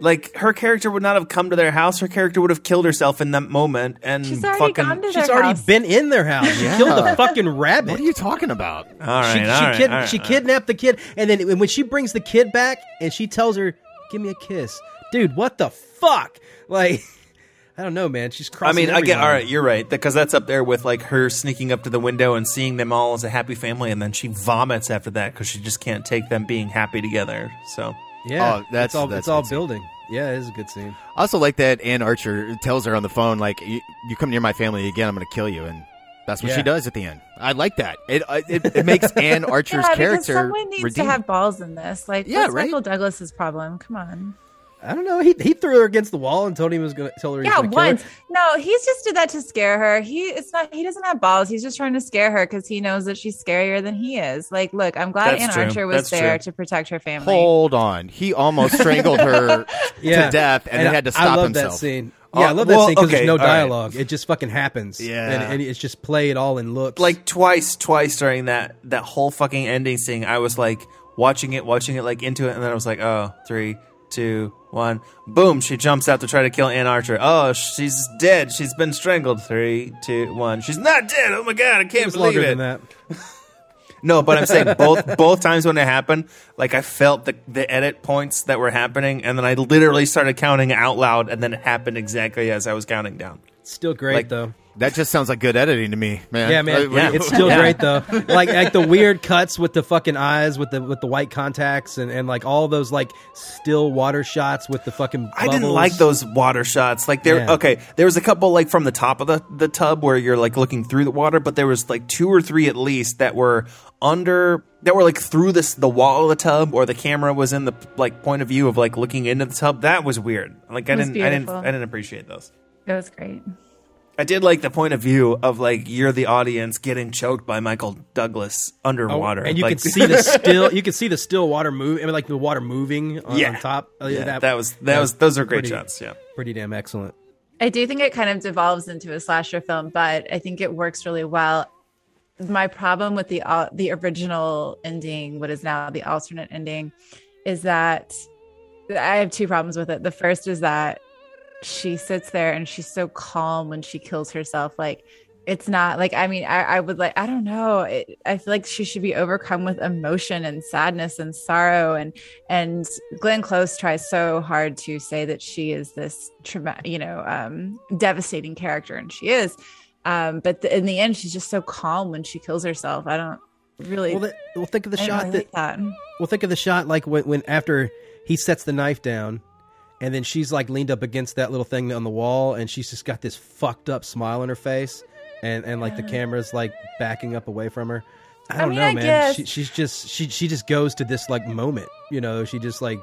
Like her character would not have come to their house. Her character would have killed herself in that moment. And She's already fucking. gone to She's their already house. been in their house. She Yeah. killed the fucking rabbit. What are you talking about? all right, she, all she, right, kid, all right, she all right. kidnapped the kid, and then when she brings the kid back, and she tells her, "Give me a kiss, dude." What the fuck? Like, (laughs) I don't know, man. She's I mean, I get all right. You're right because that's up there with like her sneaking up to the window and seeing them all as a happy family, and then she vomits after that because she just can't take them being happy together. So Yeah, Oh, that's- it's all that's it's all good scene. building. Yeah, it is a good scene. I also like that Anne Archer tells her on the phone, like, you, you come near my family again, I'm going to kill you. And that's what Yeah. she does at the end. I like that. It uh, it, it makes (laughs) Anne Archer's yeah, because character someone needs redeemed. to have balls in this. Like, Yeah, what's right? Michael Douglas's problem? Come on. I don't know. He he threw her against the wall and told him he was going to tell her. he Yeah, gonna kill her. once. No, he's just did that to scare her. He it's not. He doesn't have balls. He's just trying to scare her because he knows that she's scarier than he is. Like, look, I'm glad That's Anne true. Archer was That's there true. to protect her family. Hold on. He almost strangled her (laughs) Yeah. to death and, then had to stop I love himself. that scene. Yeah, I love that well, scene because okay, there's no all right. dialogue. It just fucking happens. Yeah. and, and it's just played all in looks. like twice, twice during that that whole fucking ending scene, I was like watching it, watching it, like into it, and then I was like, oh, three, two, one, boom! She jumps out to try to kill Anne Archer. Oh, she's dead. She's been strangled. Three, two, one. She's not dead. Oh my god, I can't believe it. (laughs) No, but I'm saying both both times when it happened, like I felt the the edit points that were happening, and then I literally started counting out loud, and then it happened exactly as I was counting down. Still great Like- though. That just sounds like good editing to me, man. Yeah, man, Uh, what do you- it's still Yeah. great though. (laughs) Like like the weird cuts with the fucking eyes with the with the white contacts and, and like all those like still water shots with the fucking. I didn't like those water shots. Like there, Yeah. okay, there was a couple like from the top of the the tub where you're like looking through the water, but there was like two or three at least that were under that were like through this the wall of the tub, or the camera was in the like point of view of like looking into the tub. That was weird. Like I didn't, I didn't. I didn't appreciate those. It was great. I did like the point of view of like you're the audience getting choked by Michael Douglas underwater, Oh, and you like, could see the still. You could see the still water move. I mean, like the water moving on, Yeah. on top. Uh, Yeah, that was- that was- those are great pretty- shots, yeah. pretty damn excellent. I do think it kind of devolves into a slasher film, but I think it works really well. My problem with the uh, the original ending, what is now the alternate ending, is that I have two problems with it. The first is that she sits there and she's so calm when she kills herself. Like it's not like I mean I, I would like I don't know. It, I feel like she should be overcome with emotion and sadness and sorrow and and Glenn Close tries so hard to say that she is this trauma, you know, um, devastating character, and she is. Um, but the, in the end, she's just so calm when she kills herself. I don't really. Well, the, well think of the I shot really that, like that. Well, think of the shot like when, when after he sets the knife down, and then she's like leaned up against that little thing on the wall, and she's just got this fucked up smile on her face, and and like the camera's like backing up away from her. I I don't mean, know, I man. guess- She, she's just she she just goes to this like moment, you know. She just like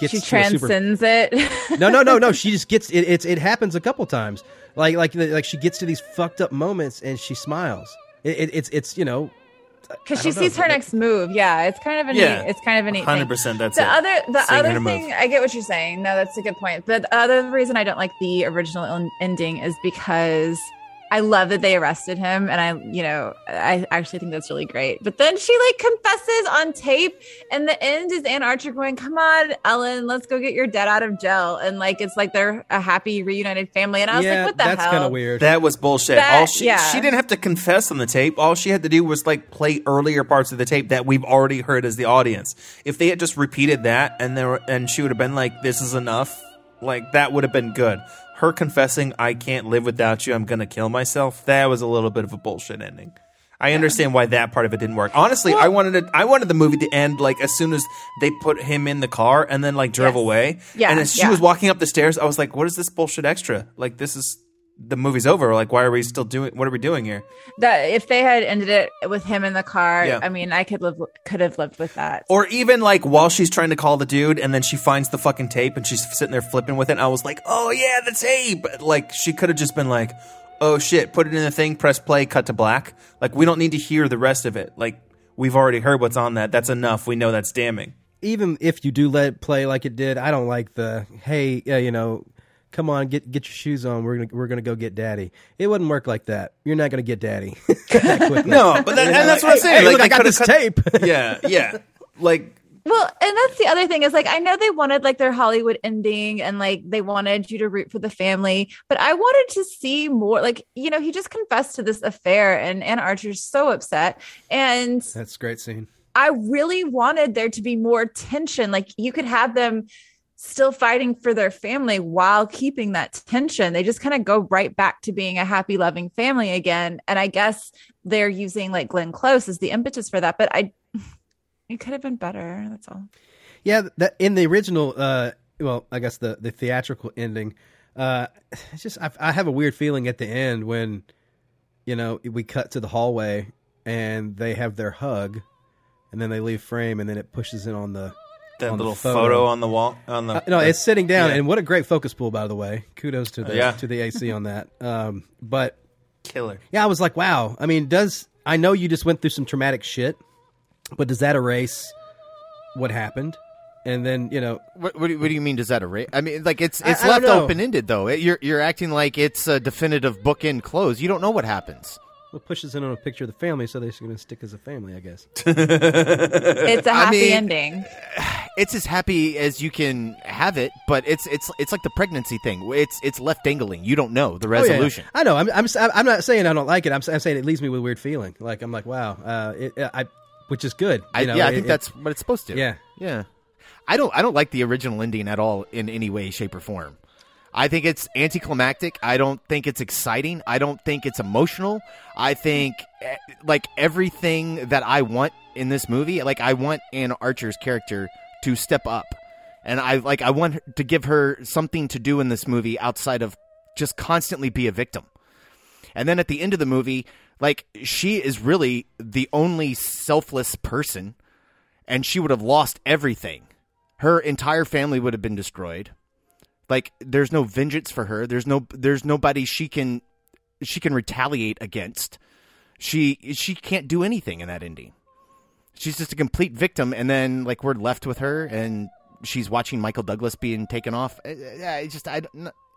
gets she to a super- transcends it. (laughs) no, no, no, no. She just gets it. It's it happens a couple times. Like like like she gets to these fucked up moments and she smiles. It, it, it's it's you know because she sees her but- next move. Yeah, it's kind of a Yeah, neat. It's kind of a neat. thing. 100% that's the it. other. The Seeing other her move. thing, I get what you're saying. No, that's a good point. But the other reason I don't like the original ending is because I love that they arrested him, and I, you know, I actually think that's really great. But then she like confesses on tape, and the end is Anne Archer going, "Come on, Ellen, let's go get your dad out of jail," and like it's like they're a happy reunited family, and I was yeah, like, "What the that's hell?" kind of weird. That was bullshit. That- All she yeah. she didn't have to confess on the tape. All she had to do was like play earlier parts of the tape that we've already heard as the audience. If they had just repeated that and there and she would have been like, "This is enough," like that would have been good. Her confessing, "I can't live without you. I'm gonna kill myself." That was a little bit of a bullshit ending. I understand why that part of it didn't work. Honestly, I wanted it. I wanted the movie to end like as soon as they put him in the car and then like drove Yes. away. Yeah, and as she yeah. was walking up the stairs, I was like, "What is this bullshit extra? Like this is the movie's over. Like why are we still doing? What are we doing here?" that if they had ended it with him in the car, Yeah. I mean, I could live could have lived with that. Or even like while she's trying to call the dude, and then she finds the fucking tape, and she's sitting there flipping with it. I was like, "Oh yeah, the tape!" Like she could have just been like, "Oh shit, put it in the thing, press play, cut to black." Like we don't need to hear the rest of it. Like we've already heard what's on that. That's enough. We know that's damning. even if you do let it play like it did, I don't like the hey, uh, you know, come on, get get your shoes on. We're gonna we're gonna go get daddy. It wouldn't work like that. You're not gonna get daddy. (laughs) No, but that, and that's what I'm saying. hey, like look, I they got this cut- tape. (laughs) yeah, yeah. Like Well, and that's the other thing is like I know they wanted like their Hollywood ending and like they wanted you to root for the family, but I wanted to see more. Like you know, he just confessed to this affair, and Anne Archer's so upset, and That's a great scene. I really wanted there to be more tension. Like you could have them still fighting for their family while keeping that tension. They just kind of go right back to being a happy, loving family again. And I guess they're using like Glenn Close as the impetus for that. But I, it could have been better. That's all. Yeah, that in the original, uh, well, I guess the the theatrical ending, uh, it's just I, I have a weird feeling at the end when, you know, we cut to the hallway and they have their hug, and then they leave frame, and then it pushes in on the that on little photo. on the wall on the Uh, no, it's sitting down, Yeah. and what a great focus pool, by the way. Kudos to the Yeah. to the AC on that. Um, but killer. yeah, I was like, wow. I mean, does I know you just went through some traumatic shit, but does that erase what happened? And then you know, What, what, do, what do you mean? Does that erase? I mean, like it's it's I left open ended though. It, you're you're acting like it's a definitive bookend close. You don't know what happens. Well, pushes in on a picture of the family, so they're going to stick as a family, I guess. (laughs) It's a happy mean- ending. It's as happy as you can have it, but it's it's it's like the pregnancy thing. It's it's left dangling. You don't know the Oh, yeah, yeah. resolution. I know. I'm, I'm I'm not saying I don't like it. I'm, I'm saying it leaves me with a weird feeling. Like I'm like, wow, uh, it, I, which is good. I, you know, yeah, I think it- that's what it's supposed to. Yeah. yeah. I don't I don't like the original ending at all in any way, shape, or form. I think it's anticlimactic. I don't think it's exciting. I don't think it's emotional. I think eh, like everything that I want in this movie, like I want Anne Archer's character to step up. And I like I want to give her something to do in this movie outside of just constantly be a victim. And then at the end of the movie, like she is really the only selfless person and she would have lost everything. Her entire family would have been destroyed. Like there's no vengeance for her. There's no there's nobody she can she can retaliate against. She she can't do anything in that ending. She's just a complete victim and then like we're left with her and she's watching Michael Douglas being taken off. Yeah, it's just I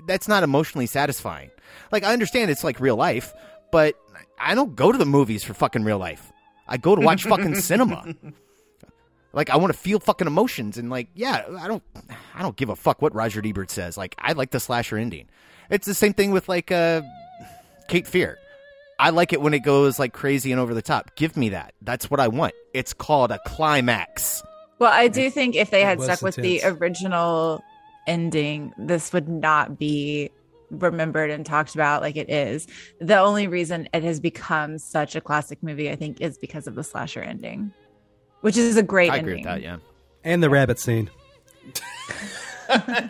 that's not emotionally satisfying. Like I understand it's like real life, but I don't go to the movies for fucking real life. I go to watch fucking (laughs) cinema. Like I want to feel fucking emotions and like yeah, I don't I don't give a fuck what Roger Ebert says. Like I like the slasher ending. It's the same thing with like uh, Cape Fear. I like it when it goes like crazy and over the top. Give me that. That's what I want. It's called a climax. Well, I do think if they had was stuck with the original ending, this would not be remembered and talked about like it is. The only reason it has become such a classic movie, I think, is because of the slasher ending, which is a great I ending. agree with that. Yeah. And the rabbit scene. (laughs)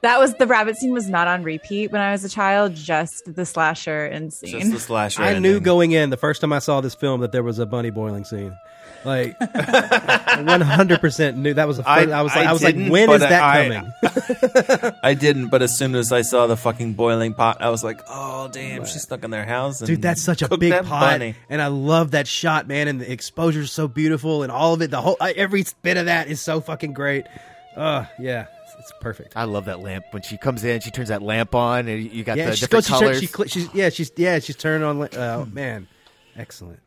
That was the rabbit scene was not on repeat when I was a child, just the slasher and scene. Just the slasher. I knew going in the first time I saw this film that there was a bunny boiling scene. Like, one hundred percent knew that was. The first, I, was like, I, was like, didn't, when but is that I- coming? (laughs) I didn't, but as soon as I saw the fucking boiling pot, I was like, "Oh damn, she's stuck in their house." And Dude, that's such a cooked big that pot, bunny. and I love that shot, man. And the exposure is so beautiful, and all of it, the whole, I- every bit of that is so fucking great. Uh, yeah, it's, it's perfect. I love that lamp when she comes in. She turns that lamp on, and you got yeah, the she different goes, she, turn- colors. she, cl- she's, yeah, she's, yeah, she's turning on. li- Oh man, excellent.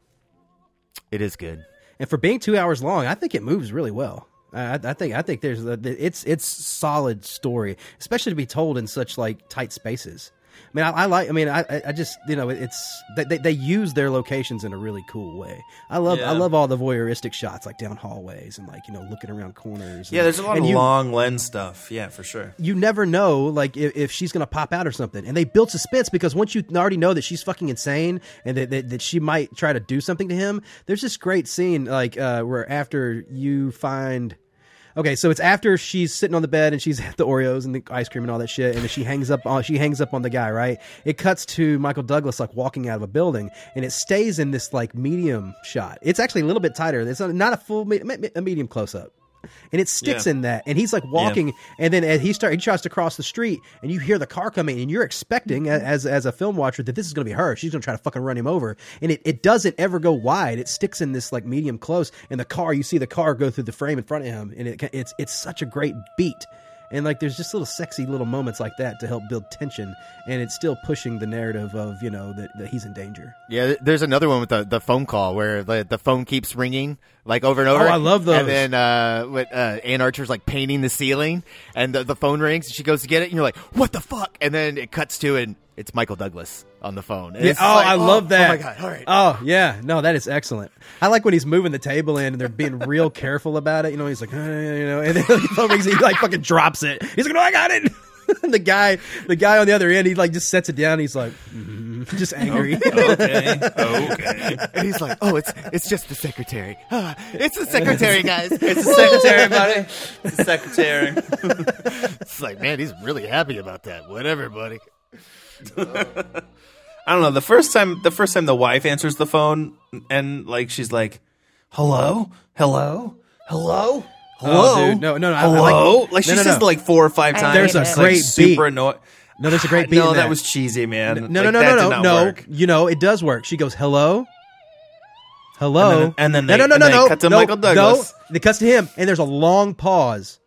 It is good. And for being two hours long, I think it moves really well. I, I think I think there's a, it's it's solid story, especially to be told in such like tight spaces. I mean, I, I like. I mean, I I- just you know it's they, they use their locations in a really cool way. I love Yeah. I love all the voyeuristic shots like down hallways and like you know looking around corners. Yeah, and- there's a lot of you- long lens stuff. Yeah, for sure. you never know like if, if she's gonna pop out or something and they build suspense because once you already know that she's fucking insane and that, that, that she might try to do something to him there's this great scene like uh, where after you find okay so it's after she's sitting on the bed and she's (laughs) at the oreos and the ice cream and all that shit and she hangs up on she hangs up on the guy right? It cuts to michael douglas like walking out of a building and it stays in this like medium shot. It's actually a little bit tighter. It's not, a full me- a medium close up and it sticks Yeah. in that. And he's like walking and then as he start he tries to cross the street and you hear the car coming and you're expecting as as a film watcher that this is going to be her. She's going to try to fucking run him over. And it, it doesn't ever go wide. It sticks in this like medium close and the car you see the car go through the frame in front of him and it, it's it's such a great beat and like there's just little sexy little moments like that to help build tension and it's still pushing the narrative of you know that, that he's in danger Yeah, there's another one with the, the phone call where the, the phone keeps ringing like over and over. Oh, I love those. And then uh, what, uh, Anne Archer's like painting the ceiling, and the, the phone rings, and she goes to get it, and you're like, "What the fuck?" And then it cuts to, and it's Michael Douglas on the phone. Yeah, oh, like, I love that. Oh my god! All right. Oh yeah, no, that is excellent. I like when he's moving the table in and they're being real (laughs) careful about it. You know, he's like, "Uh," you know, and then the phone (laughs) rings, he like fucking drops it. He's like, no, I got it. (laughs) And the guy, the guy on the other end, he like just sets it down. He's like, mm, just angry. Okay, okay. And he's like, "Oh, it's it's just the secretary. Ah, it's the secretary, guys. It's the secretary, buddy. It's the secretary. it's like, man, he's really happy about that. Whatever, buddy. (laughs) I don't know. The first time, the first time the wife answers the phone and like she's like, "Hello, hello, hello." Oh, hello, Oh, dude. No, no, no, I- I Hello, like- like, she No, no, says no. like four or five times. There's a It's, great like, super annoying. No, there's a great (laughs) beat. No, in that that was cheesy, man. No, Like, no, that no, did no, not no. work. You know, it does work. She goes, "Hello." Hello, And then- and then no, they- no, no, and no, they no, cut to no, Michael Douglas. No, it cuts to him, and there's a long pause,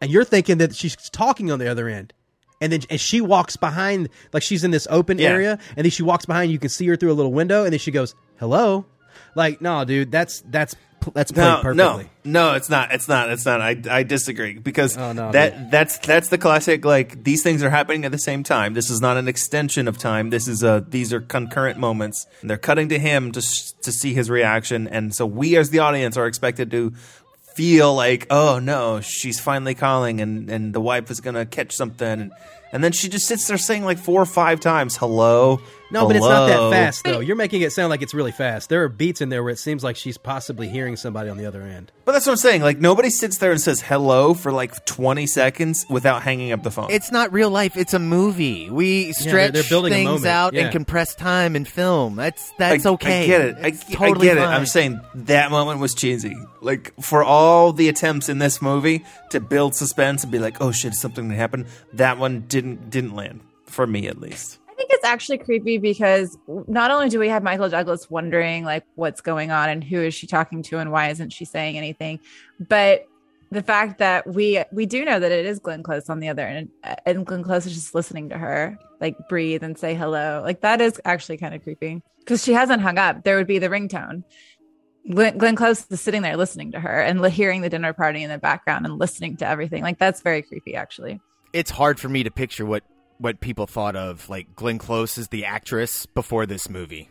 and you're thinking that she's talking on the other end, and then and she walks behind, like she's in this open Yeah. area, and then she walks behind. You can see her through a little window, and then she goes, "Hello," like, no, dude, that's that's that's played No, perfectly. no, no, it's not. It's not. It's not. I, I disagree because Oh, no, that that's that's the classic. Like these things are happening at the same time. This is not an extension of time. This is a. These are concurrent moments. And they're cutting to him to s- to see his reaction, and so we as the audience are expected to feel like, oh no, she's finally calling, and and the wife is gonna catch something, and, and then she just sits there saying like four or five times, hello. No, but it's not hello." that fast though. You're making it sound like it's really fast. There are beats in there where it seems like she's possibly hearing somebody on the other end. But that's what I'm saying. Like nobody sits there and says hello for like 20 seconds without hanging up the phone. It's not real life. It's a movie. We stretch they're building a things moment. out Yeah. and compress time in film. That's that's I, okay. I get it. I, It's I totally get it. fine. I'm saying that moment was cheesy. Like for all the attempts in this movie to build suspense and be like, "Oh shit, something to happen." That one didn't didn't land for me at least. It's actually creepy because not only do we have Michael Douglas wondering like what's going on and who is she talking to and why isn't she saying anything, but the fact that we we do know that it is Glenn Close on the other end, and Glenn Close is just listening to her like breathe and say hello, like that is actually kind of creepy because she hasn't hung up. There would be the ringtone. Glenn Close is sitting there listening to her and hearing the dinner party in the background and listening to everything. Like that's very creepy, actually. It's hard for me to picture what what people thought of like Glenn Close as the actress before this movie.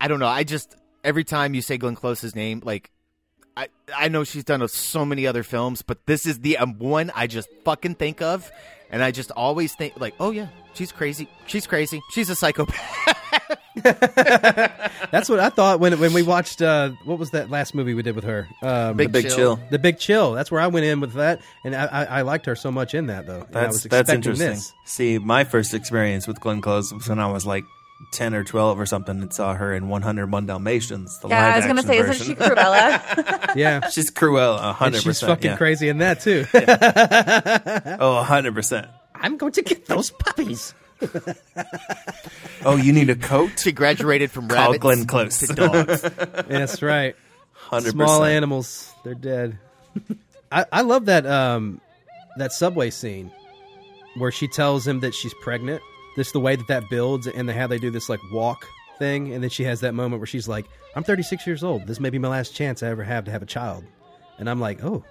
I don't know. I just every time you say Glenn Close's name, like I I know she's done so many other films, but this is the um, one I just fucking think of, and I just always think like, oh yeah, she's crazy. She's crazy. She's a psychopath. (laughs) That's what I thought when when we watched uh, what was that last movie we did with her? Um, Big the Big Chill. The Big Chill. That's where I went in with that, and I, I, I liked her so much in that though. And I That's was that's expecting interesting. This. See, my first experience with Glenn Close was when I was like ten or twelve or something, and saw her in 101 Dalmatians. The Yeah, I was gonna say, version. isn't she Cruella? (laughs) (laughs) Yeah, she's Cruella, and hundred she's percent. fucking yeah. crazy in that too. (laughs) Oh, hundred percent. I'm going to get those puppies. Oh, you need a coat? she graduated from Call rabbits Glenn Close. to dogs. That's right. 100%. Small animals, they're dead. I, I love that um that subway scene where she tells him that she's pregnant. This the way that that builds, and they how they do this like walk thing, and then she has that moment where she's like, "I'm 36 years old. This may be my last chance I ever have to have a child," and I'm like, "Oh,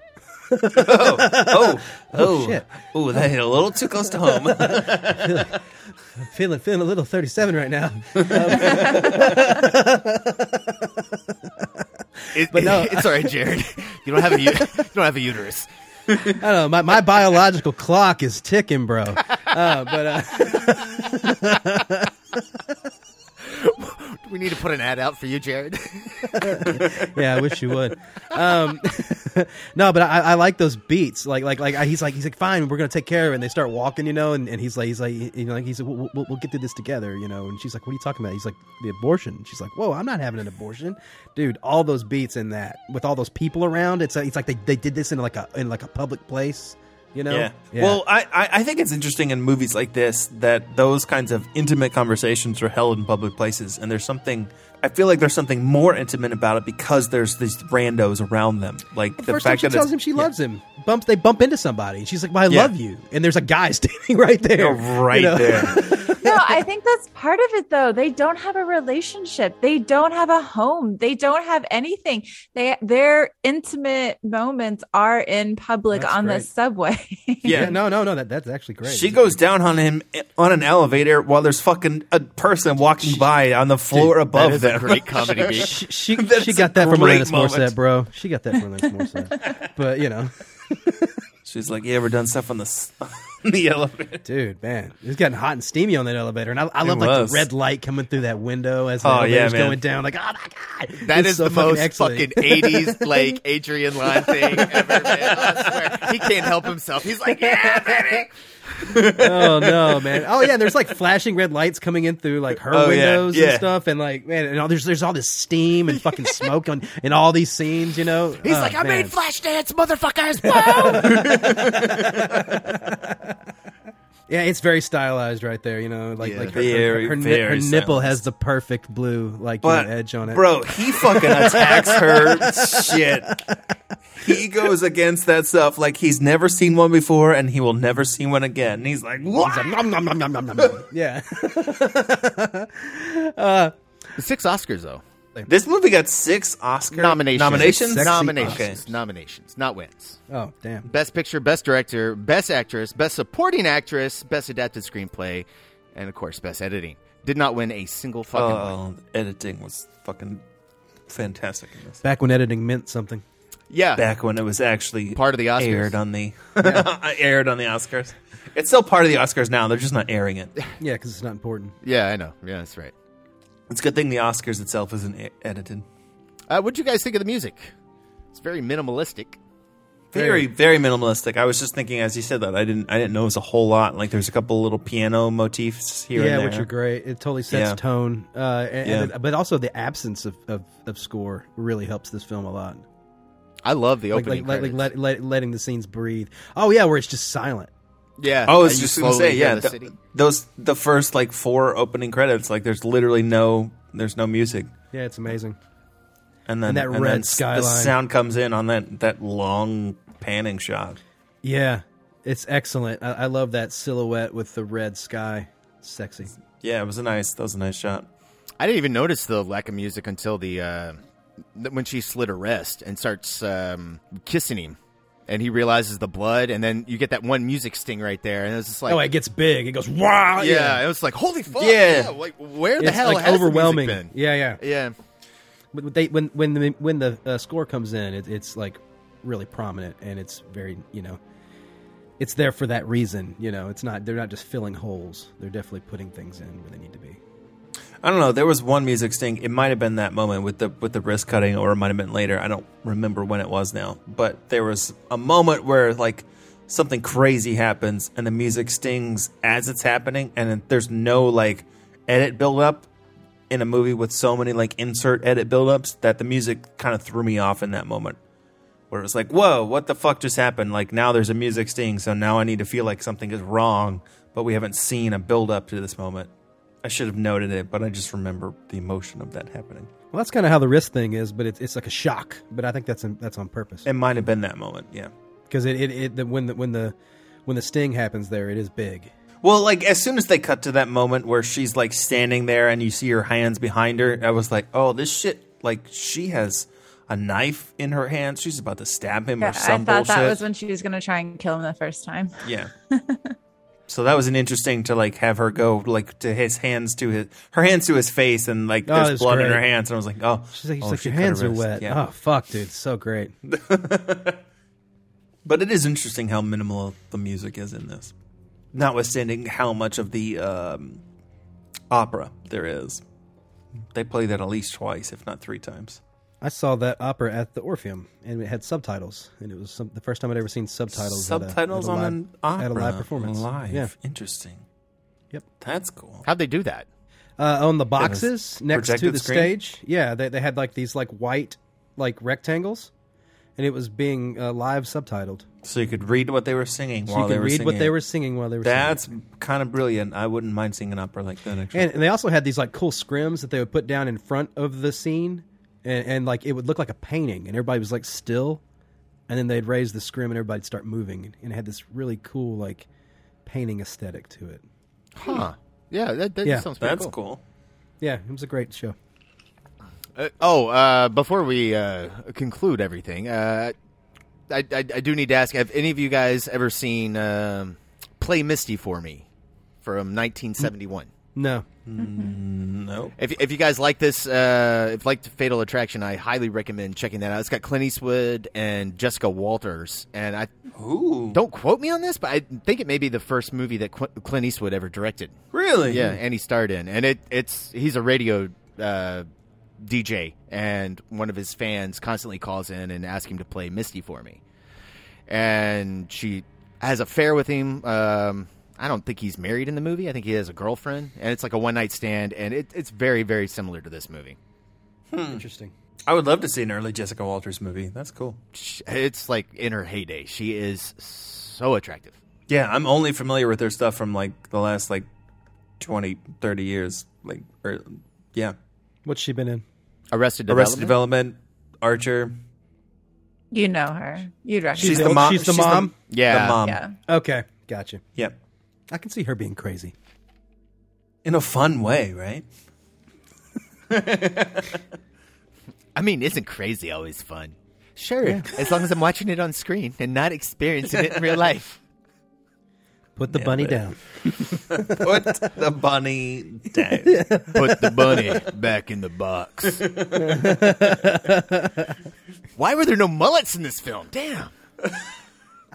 oh, oh, (laughs) oh, oh, shit. Oh, that hit a little too close to home. I'm (laughs) feeling feeling a little 37 right now." (laughs) It- But no- it's all right, Jared. You don't have a u- you don't have a uterus. I don't know. My, my biological clock is ticking, bro. Uh, but uh, (laughs) we need to put an ad out for you, Jared? (laughs) yeah, I wish you would. Um, (laughs) no, but I, I like those beats. Like, like, like he's like, he's like, fine, we're gonna take care of it. And they start walking, you know, and, and he's like, he's like, you know, like he's like, we'll, we'll, we'll get through this together, you know. And she's like, what are you talking about? He's like, the abortion. She's like, whoa, I'm not having an abortion, dude. All those beats in that with all those people around. It's it's like they, they did this in like a in like a public place, you know. Yeah. Well, I, I I think it's interesting in movies like this that those kinds of intimate conversations are held in public places, and there's something. I feel like there's something more intimate about it because there's these randos around them. Like the First time fact she that tells him she loves him, bumps they bump into somebody, and she's like, "Well, I Yeah. love you," and there's a guy (laughs) standing right there, Oh, right you know? there. (laughs) no, I think that's part of it though. They don't have a relationship. They don't have a home. They don't have anything. They their intimate moments are in public That's on great. the subway. (laughs) yeah, no, no, no. That that's actually great. She goes down on him on an elevator while there's fucking a person walking by on the floor above is a great comedy beat. She she, (laughs) she got that from great Alanis moment. Morissette, bro. She got that from Alanis Morissette. (laughs) but you know, She's like, "You ever done stuff on the (laughs) on the elevator?" dude, man, it's getting hot and steamy on that elevator, and I, I love like the red light coming through that window as the Oh, elevator's man. going down. Like, oh my god, That It's is so the most excellent. fucking eighties like Adrian Lyne thing ever, man. I swear. He can't help himself. He's like, Yeah, baby. Oh no, man! Oh yeah, there's like flashing red lights coming in through like her Oh, yeah, windows yeah. and stuff, and like man, and all, there's there's all this steam and fucking (laughs) smoke on in all these scenes, you know. He's Oh, like, I man. made Flashdance, motherfuckers. (laughs) Whoa! Yeah, it's very stylized right there. You know, like Yeah. like her, Very, her, her, ni- very her nipple has the perfect blue like you But know, edge on it. bro, he fucking attacks (laughs) her shit. He goes against that stuff like he's never seen one before, and he will never see one again. And he's like, "What?" He's like, nom, nom, nom, nom, nom, nom, nom. yeah. (laughs) Uh, Six Oscars though. This movie got six Oscar Nominations. Nominations. Sexy Nominations. Okay. Nominations, not wins. Oh damn. Best Picture, Best Director, Best Actress, Best Supporting Actress, Best Adapted Screenplay, and of course, Best Editing. Did not win a single fucking oh, one. Oh, editing was fucking fantastic in this. Back when editing meant something. Yeah. Back when it was actually Part of the Oscars. aired on the (laughs) (laughs) aired on the Oscars. It's still part of the Oscars now. They're just not airing it. Yeah, because it's not important. Yeah, I know. Yeah, that's right. It's a good thing the Oscars itself isn't edited. Uh, what do you guys think of the music? It's very minimalistic. Very, very minimalistic. I was just thinking as you said that I didn't, I didn't notice a whole lot. Like there's a couple little piano motifs here yeah, and there. which are great. It totally sets Yeah. tone. Uh, and, Yeah. and- but also the absence of, of, of score really helps this film a lot. I love the opening like, like, credits. let, let, letting the scenes breathe. Oh yeah, where it's just silent. Yeah. Oh, I was just gonna say, yeah, the th- those the first like four opening credits. Like there's literally no, there's no music, Yeah, it's amazing. and then And that then red s- skyline. The sound comes in on that that long panning shot. Yeah, it's excellent. I, I love that silhouette with the red sky. Sexy. Yeah, it was a nice. That was a nice shot. I didn't even notice the lack of music until the uh, when she slid her wrist and starts um, kissing him, and he realizes the blood, and then you get that one music sting right there, and it's just like, oh, it gets big. It goes wow. yeah, it was like, holy fuck, Yeah. like where the It's, hell like, has the music overwhelming. been? Yeah, yeah, yeah. But they when when the when the uh, score comes in, it, it's like really prominent and it's very you know, it's there for that reason. You know, it's not they're not just filling holes. They're definitely putting things in where they need to be. I don't know. There was one music sting. It might have been that moment with the with the wrist cutting, or it might have been later. I don't remember when it was now. But there was a moment where like something crazy happens, and the music stings as it's happening, and there's no like edit build up in a movie with so many like insert edit build ups that the music kind of threw me off in that moment. Where it was like, whoa, what the fuck just happened? Like now there's a music sting, so now I need to feel like something is wrong, but we haven't seen a build up to this moment. I should have noted it, but I just remember the emotion of that happening. Well, that's kind of how the wrist thing is, but it's it's like a shock. But I think that's in, that's on purpose. It might have been that moment, yeah. because it, it, it the, when the when the when the sting happens there, it is big. Well, like as soon as they cut to that moment where she's like standing there and you see her hands behind her, I was like, "Oh, this shit! Like she has a knife in her hand. She's about to stab him Yeah, or some I thought bullshit." that was when she was going to try and kill him the first time. yeah. (laughs) so that was an interesting to like have her go like to his hands to his her hands to his face and like Oh, there's that's blood in her hands and I was like, "Oh, She's like, she's oh, like she your cut her hands are wrist." wet. Yeah. Oh fuck, dude, so great. (laughs) But it is interesting how minimal the music is in this, notwithstanding how much of the um, opera there is. They play that at least twice, if not three times. I saw that opera at the Orpheum, and it had subtitles, and it was some, the first time I'd ever seen subtitles. at a- Subtitles at a on live, an opera at a live performance. Live, Yeah, interesting. Yep, that's cool. How'd they do that? uh, on the boxes next to the screen? stage. Yeah, they they had like these like white like rectangles, and it was being uh, live subtitled. So you could read what they were singing So while you they could were read singing. what they were singing while they were That's kind of brilliant. I wouldn't mind singing an opera like that. Actually, And, and they also had these like cool scrims that they would put down in front of the scene, and, and like it would look like a painting, and everybody was like still, and then they'd raise the scrim and everybody'd start moving, and it had this really cool like painting aesthetic to it. Huh? Yeah, that, that Yeah. sounds pretty that's cool. cool. Yeah, it was a great show. Uh, oh, uh, before we uh, conclude everything, uh, I, I, I do need to ask: Have any of you guys ever seen um, "Play Misty for Me" from 1971? No, no. If if you guys like this, uh, if like Fatal Attraction, I highly recommend checking that out. It's got Clint Eastwood and Jessica Walters, and I Ooh. don't quote me on this, but I think it may be the first movie that Qu- Clint Eastwood ever directed. Really? Yeah, and he starred in, and it it's he's a radio uh, DJ, and one of his fans constantly calls in and asks him to play Misty for me, and she has a affair with him. Um, I don't think he's married in the movie. I think he has a girlfriend, and it's like a one night stand, and it, it's very very similar to this movie. Hmm. interesting. I would love to see an early Jessica Walters movie. That's cool. It's like in her heyday. She is so attractive. Yeah, I'm only familiar with her stuff from like the last like 20, 30 years. Like, or, yeah, What's she been in? Arrested Arrested Development. Development, Archer. You know her. You'd recognize She's the mom. She's the she's mom? Yeah. the mom. Yeah. Okay, gotcha. Yep. I can see her being crazy. In a fun way, right? (laughs) I mean, isn't crazy always fun? Sure, as long as I'm watching it on screen and not experiencing it in real life. Put the Yeah, bunny but- down. (laughs) Put the bunny down. (laughs) Put the bunny back in the box. Why were there no mullets in this film? Damn.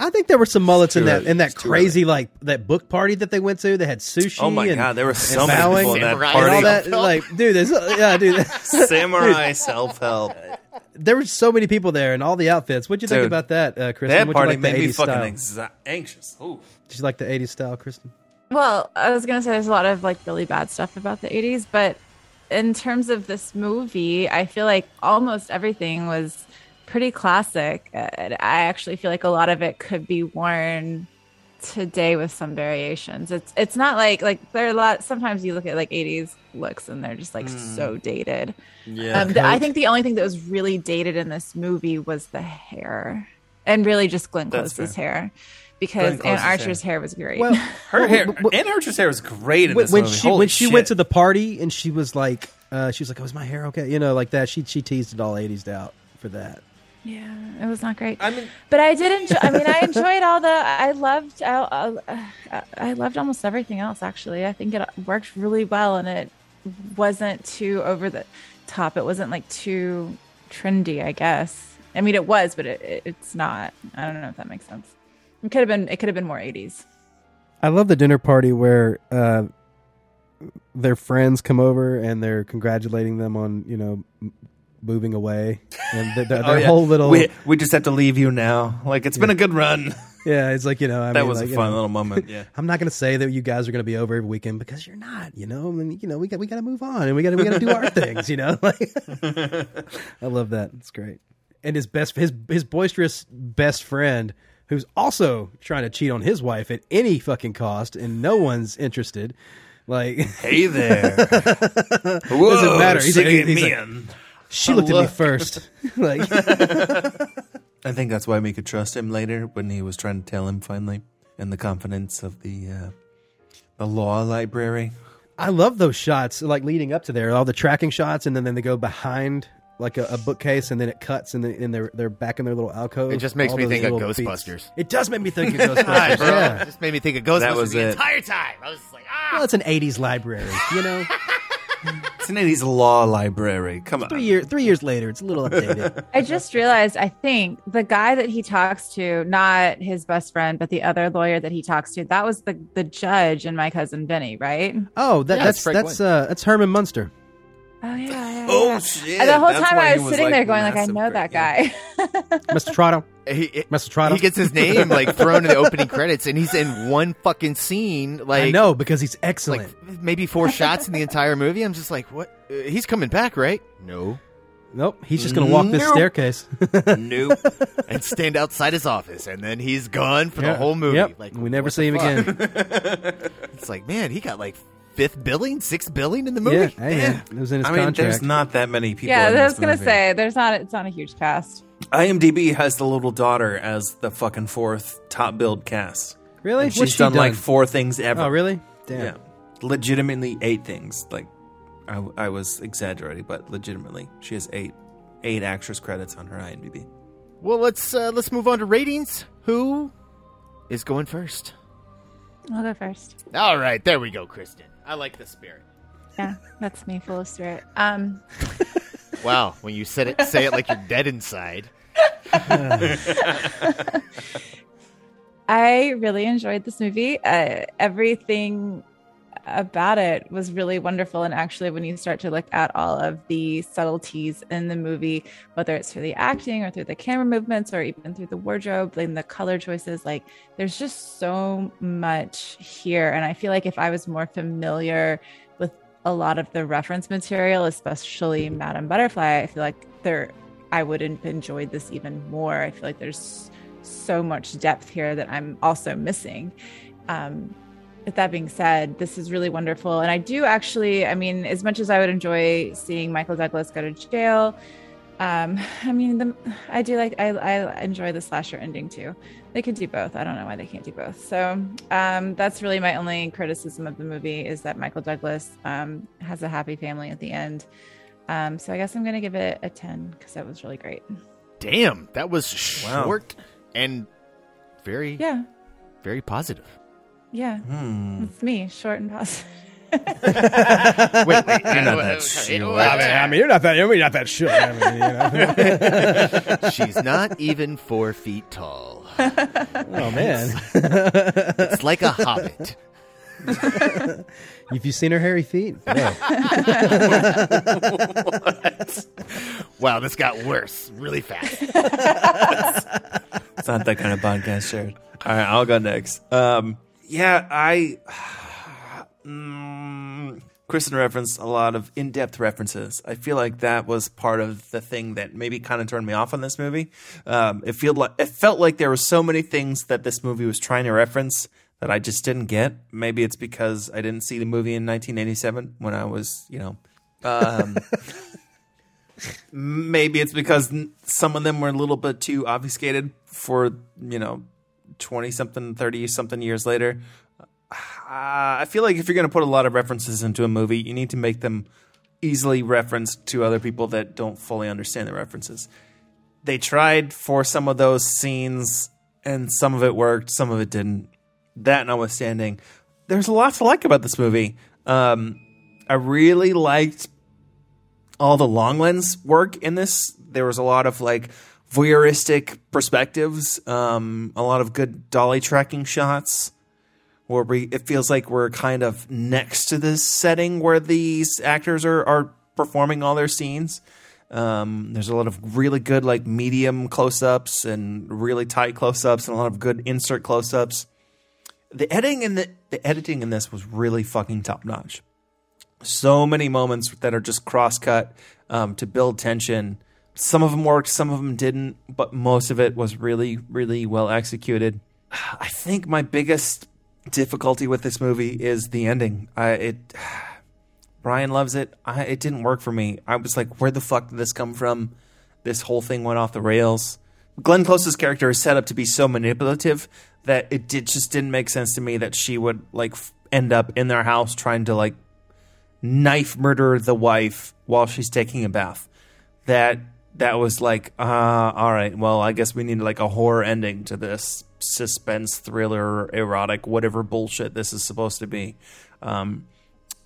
I think there were some mullets in that early. in that It's too crazy like that book party that they went to. They had sushi. Oh my and, god, there were so many bowing people in that Samurai and party. all that. Like, dude, there's yeah, dude. (laughs) (laughs) Samurai self help. there were so many people there and all the outfits. What'd you think about that, uh, Kristen? That What'd party you like made the me 80s fucking style? exa- anxious. Ooh. Did you like the '80s style, Kristen? Well, I was gonna say there's a lot of like really bad stuff about the 80s, but in terms of this movie, I feel like almost everything was pretty classic. Uh, I actually feel like a lot of it could be worn today with some variations. It's it's not like like there are a lot. Sometimes you look at like 80s looks and they're just like so dated. Yeah. Um, the- I think the only thing that was really dated in this movie was the hair, and really just Glenn That's Close's fair. hair, because Glenn Anne Close's Archer's hair. hair. was great. Well, (laughs) Her well, hair, w- w- Archer's hair was great in when, this when movie. she Holy when she went to the party and she was like Uh, she was like, "Oh, is my hair okay?" You know, like that. She she teased it all '80s out for that. Yeah, it was not great. I mean, but I did enjoy. I mean, I (laughs) enjoyed all the. I loved. I, I, I loved almost everything else. Actually, I think it worked really well, and it wasn't too over the top. It wasn't like too trendy. I guess. I mean, it was, but it, it, it's not. I don't know if that makes sense. It could have been. It could have been more '80s. I love the dinner party where uh, their friends come over and they're congratulating them on you know m- moving away, and th- their, (laughs) Oh, their yeah. whole little We, we just have to leave you now. Like it's been a good run. (laughs) yeah, it's like you know I That mean, was a like, you fun know, little moment, (laughs) yeah. I'm not going to say that you guys are going to be over every weekend because you're not. You know, I mean, you know, we got we got to move on and we got we got to do our things. You know, like I love that. It's great. And his best his his boisterous best friend who's also trying to cheat on his wife at any fucking cost and no one's interested. Like, Hey there. doesn't Whoa, matter. He's like, he's like. She A looked at me first. (laughs) like, (laughs) I think that's why we could trust him later when he was trying to tell him finally in the confidence of the uh, the law library. I love those shots, like leading up to there, all the tracking shots, and then, then they go behind like a, a bookcase, and then it cuts, and, the, and they're they're back in their little alcove. It just makes All me those think of little beats. Ghostbusters. It does make me think of (laughs) Ghostbusters. bro. yeah, It just made me think of Ghostbusters That was the it. entire time. I was like, ah. well, it's an '80s library, you know. (laughs) It's an 80s law library. Come on. three year three years later, it's a little updated. (laughs) I just realized. I think the guy that he talks to, not his best friend, but the other lawyer that he talks to, that was the the judge and my cousin Vinny, right? Oh, that, Yeah, that's that's uh, that's Herman Munster. Oh yeah. yeah, Oh, shit. And the whole That's time I was, was, sitting like, there going, like, I know great, that guy. (laughs) Mr. Trotto, He, it- he gets his name like thrown in the opening credits, and he's in one fucking scene. Like no, because he's excellent. like maybe four shots in the entire movie. I'm just like, what? Uh, he's coming back, right? No. nope, he's just gonna walk this Nope. staircase. (laughs) Nope. and stand outside his office, and then he's gone for Yeah. the whole movie. Yep. Like we never see him the again. (laughs) It's like, man, he got like fifth billing, sixth billing in the movie. Yeah, hey, man, it was in his I mean, there's not that many people. yeah, in I was this gonna movie. say there's not. It's not a huge cast. IMDb has the little daughter as the fucking fourth top billed cast. really? And What's she's she done, like four things ever. Oh, really? Damn. Yeah, legitimately eight things. Like I, I was exaggerating, but legitimately, she has eight eight actress credits on her IMDb. Well, let's uh, let's move on to ratings. Who is going first? I'll go first. All right, there we go, Kristen. I like the spirit. Yeah, that's me, full of spirit. Um, (laughs) Wow, when you said it, say it like you're dead inside. (laughs) I really enjoyed this movie. Uh, everything about it was really wonderful. And actually, when you start to look at all of the subtleties in the movie, whether it's through the acting or through the camera movements or even through the wardrobe and the color choices, like there's just so much here. And I feel like if I was more familiar a lot of the reference material, especially Madame Butterfly, I feel like there I would have enjoyed this even more. I feel like there's so much depth here that I'm also missing. Um, with that being said, this is really wonderful. And I do actually, I mean, as much as I would enjoy seeing Michael Douglas go to jail, um, (laughs) I mean, the, I do like, I, I enjoy the slasher ending too. They could do both. I don't know why they can't do both. So um, that's really my only criticism of the movie is that Michael Douglas um, has a happy family at the end. Um, so I guess I'm going to give it a 10 because that was really great. Damn, that was Wow. short and very, Yeah. very positive. Yeah. Hmm. It's me, short and positive. (laughs) Wait, wait, You're not that short. I mean, I mean, you're not that. You're not that shit. I mean, you know. (laughs) She's not even four feet tall. Oh man, It's like a hobbit. have you seen her hairy feet? No. Wow, this got worse really fast. It's not that kind of podcast, Jared. All right, I'll go next. Um, yeah, I. Kristen referenced a lot of in-depth references. I feel like that was part of the thing that maybe kind of turned me off on this movie. Um, it felt like it felt like there were so many things that this movie was trying to reference that I just didn't get. Maybe it's because I didn't see the movie in 1987 when I was, you know. Um, (laughs) maybe it's because some of them were a little bit too obfuscated for you know 20 something 30 something years later i feel like if you're going to put a lot of references into a movie you need to make them easily referenced to other people that don't fully understand the references. They tried for some of those scenes, and some of it worked, some of it didn't. That notwithstanding, there's a lot to like about this movie. Um, I really liked all the long lens work in this. There was a lot of like voyeuristic perspectives, um, a lot of good dolly tracking shots where we it feels like we're kind of next to this setting where these actors are are performing all their scenes. Um, there's a lot of really good like medium close ups and really tight close ups and a lot of good insert close ups. The editing in the the editing in this was really fucking top notch. So many moments that are just cross cut um, to build tension. Some of them worked, some of them didn't, but most of it was really, really well executed. (sighs) I think my biggest difficulty with this movie is the ending. I it (sighs) Brian loves it. I, it didn't work for me. I was like, where the fuck did this come from? This whole thing went off the rails. Glenn Close's character is set up to be so manipulative that it did just didn't make sense to me that she would like end up in their house trying to like knife murder the wife while she's taking a bath. That that was like, uh, all right, well, I guess we need like a horror ending to this suspense thriller, erotic, whatever bullshit this is supposed to be. Um,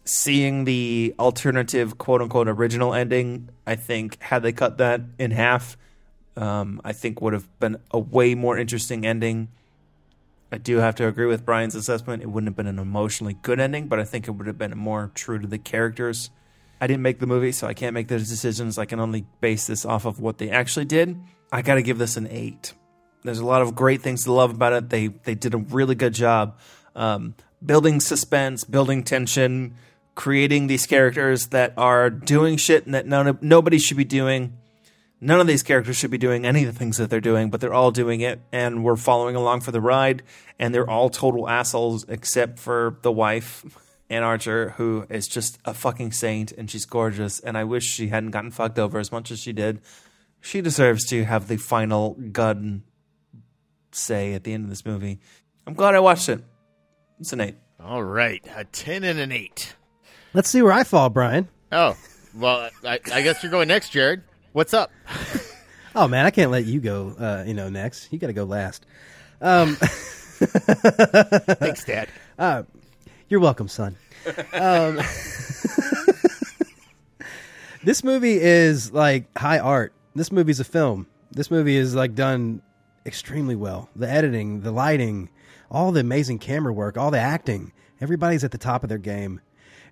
seeing the alternative, quote unquote, original ending, I think had they cut that in half, um, I think would have been a way more interesting ending. I do have to agree with Brian's assessment. It wouldn't have been an emotionally good ending, but I think it would have been more true to the characters. I didn't make the movie, so I can't make those decisions. I can only base this off of what they actually did. I got to give this an eight. There's a lot of great things to love about it. They they did a really good job um, building suspense, building tension, creating these characters that are doing shit that none nobody should be doing. None of these characters should be doing any of the things that they're doing, but they're all doing it, and we're following along for the ride. And they're all total assholes except for the wife, Anne Archer, who is just a fucking saint, and she's gorgeous. And I wish she hadn't gotten fucked over as much as she did. She deserves to have the final gun say at the end of this movie. I'm glad I watched it. It's an eight. All right, a ten and an eight. Let's see where I fall, Brian. Oh, well, I, I guess you're going next, Jared. What's up? (laughs) Oh man, I can't let you go. Uh, you know, next. You got to go last. Um, (laughs) Thanks, Dad. Uh, you're welcome, son. Um, (laughs) this movie is like high art. This movie's a film. This movie is like done extremely well. The editing, the lighting, all the amazing camera work, all the acting. Everybody's at the top of their game.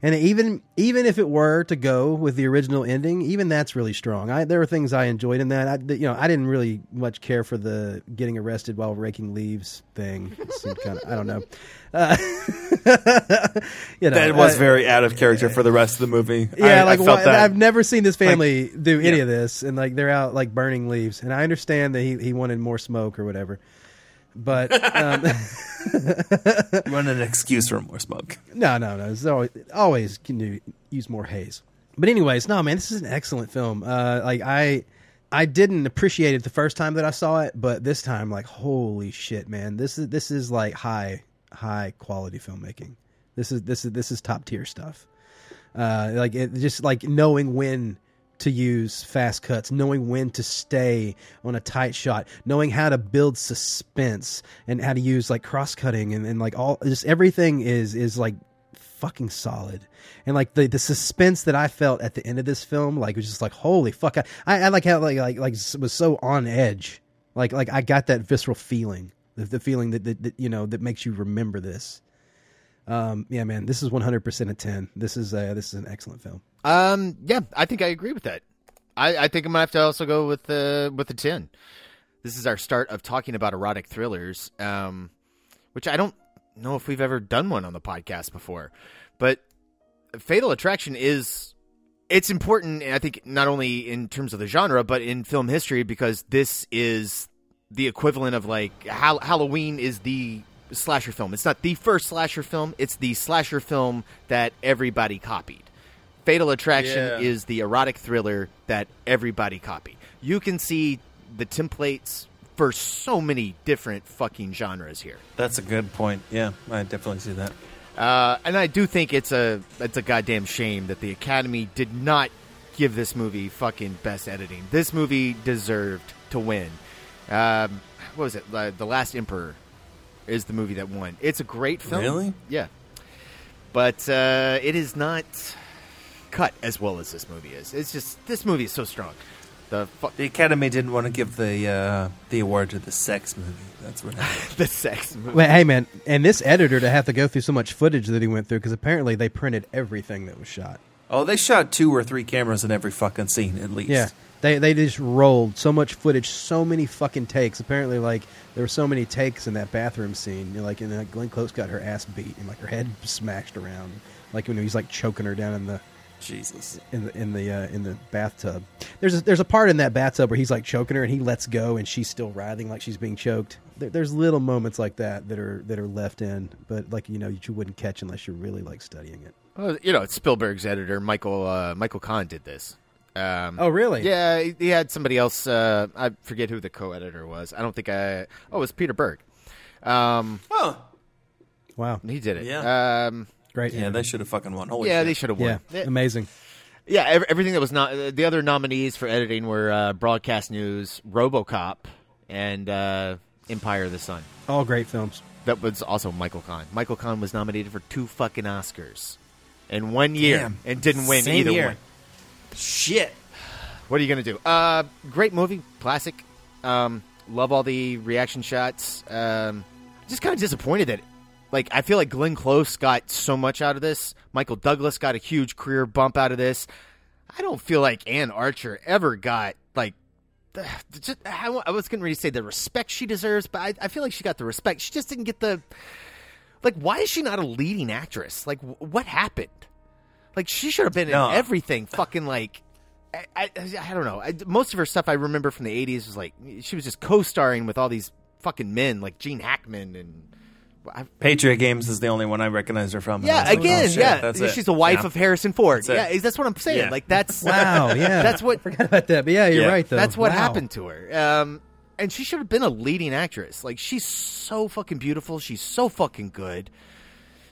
And even even if it were to go with the original ending, even that's really strong. I, there were things I enjoyed in that. I, you know, I didn't really much care for the getting arrested while raking leaves thing. It kind of, I don't know. (laughs) Uh, (laughs) you know, that was uh, very out of character for the rest of the movie. Yeah, I, like why- that. I've never seen this family do any yeah. of this, and like they're out like burning leaves. And I understand that he, he wanted more smoke or whatever, but um, (laughs) Run an excuse for more smoke. no, no, no. It's always always can do, use more haze. But anyways, no, man, this is an excellent film. Uh, like I, I didn't appreciate it the first time that I saw it, but this time, like, holy shit, man, this is this is like high high quality filmmaking. This is this is this is top tier stuff. Uh, like it, just like knowing when to use fast cuts, knowing when to stay on a tight shot, knowing how to build suspense and how to use like cross cutting and, and like all just everything is is like fucking solid. And like the the suspense that I felt at the end of this film, like it was just like holy fuck. I, I, I like how like like like was so on edge. Like like I got that visceral feeling, the, the feeling that, that that you know that makes you remember this. Um, yeah, man, this is one hundred percent a ten. This is uh, this is an excellent film. Um, yeah, I think I agree with that. I, I think I'm gonna have to also go with the with the ten. This is our start of talking about erotic thrillers, um, which I don't know if we've ever done one on the podcast before, but Fatal Attraction is it's important. I think not only in terms of the genre, but in film history because this is the equivalent of like Hal- Halloween is the slasher film. It's not the first slasher film. It's the slasher film that everybody copied. Fatal Attraction Yeah. is the erotic thriller that everybody copied. You can see the templates for so many different fucking genres here. That's a good point. Yeah, I definitely see that. Uh, and I do think it's a it's a goddamn shame that the Academy did not give this movie fucking best editing. This movie deserved to win. Um, what was it? Uh, the Last Emperor is the movie that won. It's a great film. Really? Yeah. But uh, it is not cut as well as this movie is. It's just this movie is so strong. The fu- The Academy didn't want to give the uh, the award to the sex movie. That's what happened. (laughs) the sex movie. Well, hey man, and this editor to have to go through so much footage that he went through because apparently they printed everything that was shot. Oh, they shot two or three cameras in every fucking scene at least. Yeah, they they just rolled so much footage, so many fucking takes. Apparently, like there were so many takes in that bathroom scene. You know, like, and like, Glenn Close got her ass beat and like her head smashed around, like when he's like choking her down in the Jesus in the in the uh, in the bathtub. There's a, there's a part in that bathtub where he's like choking her and he lets go and she's still writhing like she's being choked. There, there's little moments like that that are that are left in, but like you know you wouldn't catch unless you're really like studying it. Well, you know, it's Spielberg's editor, Michael uh, Michael Kahn, did this. Um, Oh, really? Yeah, he, he had somebody else. Uh, I forget who the co-editor was. I don't think I. Oh, it was Peter Berger. Um, oh, wow, he did it. Yeah. Um, Great. Yeah, they should have fucking won. Holy yeah, shit. they should have won. Yeah, amazing. Yeah, ev- everything that was not uh, the other nominees for editing were uh, Broadcast News, RoboCop, and uh, Empire of the Sun. All great films. That was also Michael Kahn. Michael Kahn was nominated for two fucking Oscars in one year Damn. and didn't win Same either year. one. Shit. What are you gonna do? Uh, great movie, classic. Um, love all the reaction shots. Um, just kind of disappointed that, like, I feel like Glenn Close got so much out of this. Michael Douglas got a huge career bump out of this. I don't feel like Anne Archer ever got like. the- (sighs) Just, I I was going to say the respect she deserves, but I, I feel like she got the respect. She just didn't get the like. Why is she not a leading actress? Like, wh- what happened? Like, she should have been No. in everything. Fucking like, I, I, I don't know. I, most of her stuff I remember from the '80s was like she was just co-starring with all these fucking men, like Gene Hackman and. I, Patriot Games is the only one I recognize her from. Yeah, was like, again, oh, shit, yeah, that's it. she's the wife Yeah. of Harrison Ford. That's. Yeah, that's what I'm saying. Yeah. Like that's (laughs) Wow, yeah. that's what I forgot about that. But yeah, you're Yeah. right though. that's what Wow. happened to her. Um, and she should have been a leading actress. Like she's so fucking beautiful. She's so fucking good.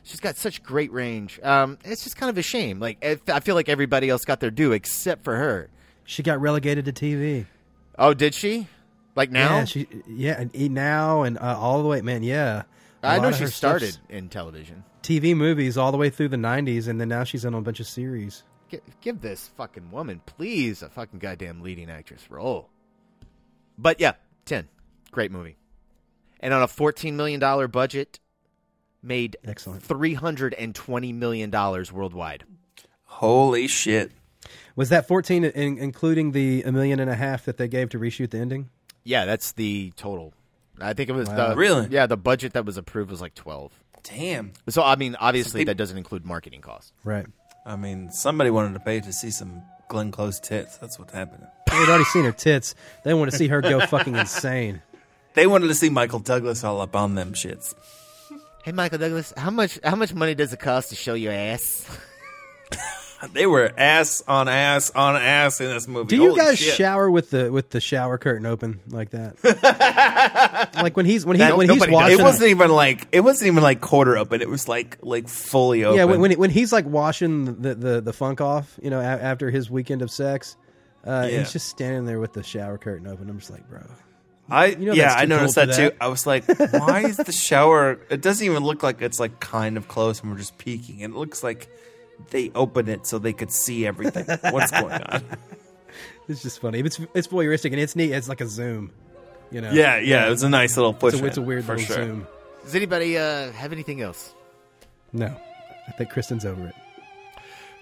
She's got such great range. Um, it's just kind of a shame. Like I I feel like everybody else got their due except for her. She got relegated to TV. Oh, did she? Like now? Yeah, she yeah, and now and uh, all the way, man. Yeah, A I know she started stuff's in television. TV movies all the way through the '90s, and then now she's in a bunch of series. Gi- give this fucking woman, please, a fucking goddamn leading actress role. But yeah, ten, great movie, and on a fourteen million dollar budget, made Excellent. three hundred and twenty million dollars worldwide. Holy shit. Was that 14, in, including the a million and a half that they gave to reshoot the ending? Yeah, that's the total. I think it was Wow. the Really? Yeah, the budget that was approved was like twelve. Damn. So I mean, obviously peop- that doesn't include marketing costs. Right. I mean, somebody wanted to pay to see some Glenn Close tits. That's what happened. They'd already seen her tits. They want to see her go (laughs) fucking insane. They wanted to see Michael Douglas all up on them shits. Hey, Michael Douglas, how much how much money does it cost to show your ass? (laughs) They were ass on ass on ass in this movie. Do you Holy guys shit. shower with the with the shower curtain open like that? (laughs) like when he's when he That- when he's does. washing. It wasn't even like it wasn't even like quarter open. It was like like fully open. yeah, when when, when he's like washing the, the, the funk off, you know, a, after his weekend of sex, uh, Yeah. he's just standing there with the shower curtain open. I'm just like, bro. I You know yeah, I noticed cold that, too. I was like, why is the (laughs) shower? It doesn't even look like it's like kind of close, and we're just peeking. And it looks like they opened it so they could see everything. What's going (laughs) on? It's just funny. It's it's voyeuristic and it's neat. It's like a zoom, you know. Yeah, yeah, it was a nice little push. It's a, it's a weird for little sure. zoom. Does anybody uh, have anything else? No, I think Kristen's over it.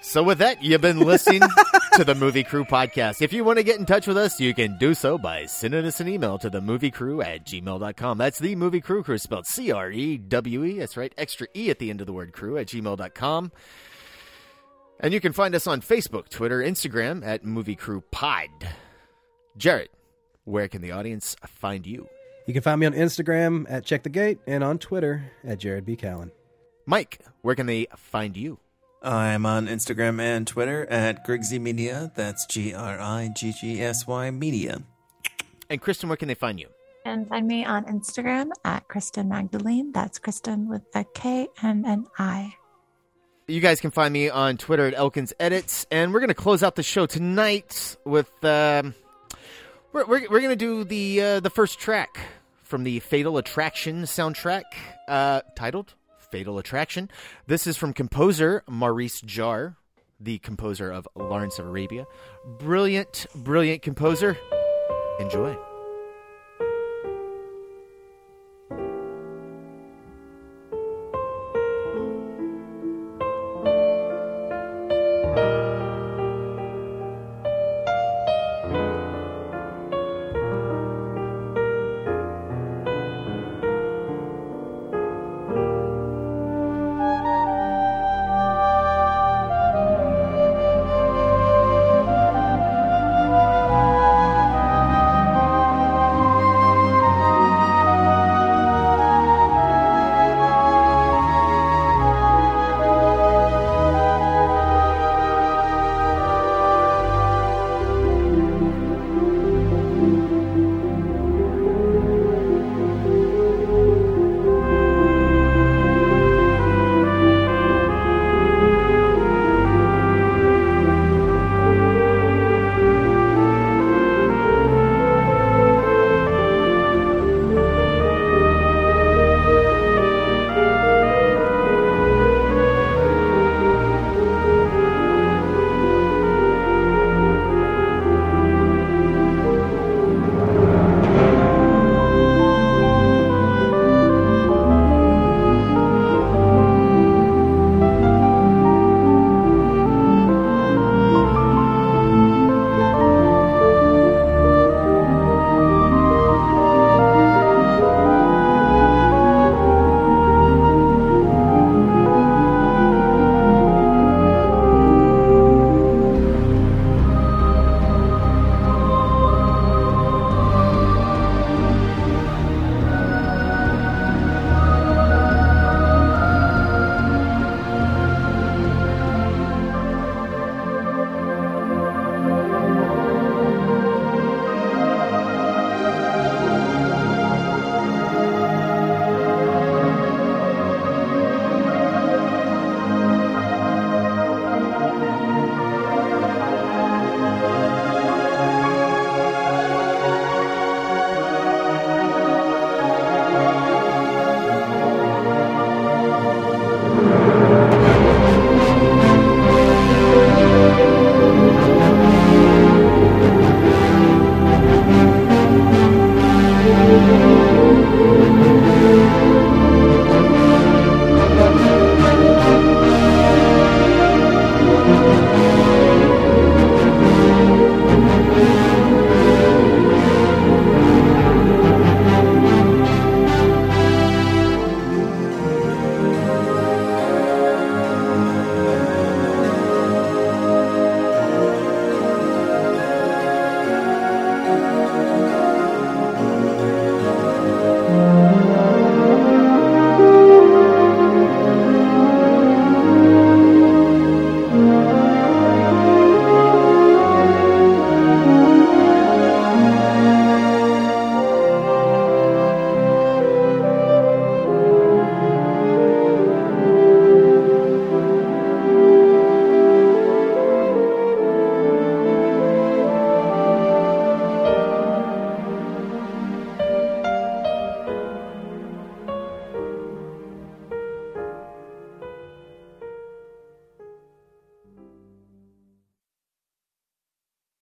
So with that, you've been listening (laughs) to the Movie Crew podcast. If you want to get in touch with us, you can do so by sending us an email to the movie crew at gmail.com. That's the movie crew crew spelled C-R-E-W-E. That's right. Extra E at the end of the word crew at gmail.com. And you can find us on Facebook, Twitter, Instagram at Movie Crew Pod. Jared, where can the audience find you? You can find me on Instagram at Check the Gate and on Twitter at Jared B. Callen. Mike, where can they find you? I'm on Instagram and Twitter at Griggsy Media. That's G R I G G S Y Media. And Kristen, where can they find you? And find me on Instagram at Kristen Magdalene. That's Kristen with a K and an I. You guys can find me on Twitter at Elkins Edits, and we're going to close out the show tonight with um, we're we're, we're going to do the uh, the first track from the Fatal Attraction soundtrack, uh, titled "Fatal Attraction." This is from composer Maurice Jarre, the composer of Lawrence of Arabia. Brilliant, brilliant composer. Enjoy.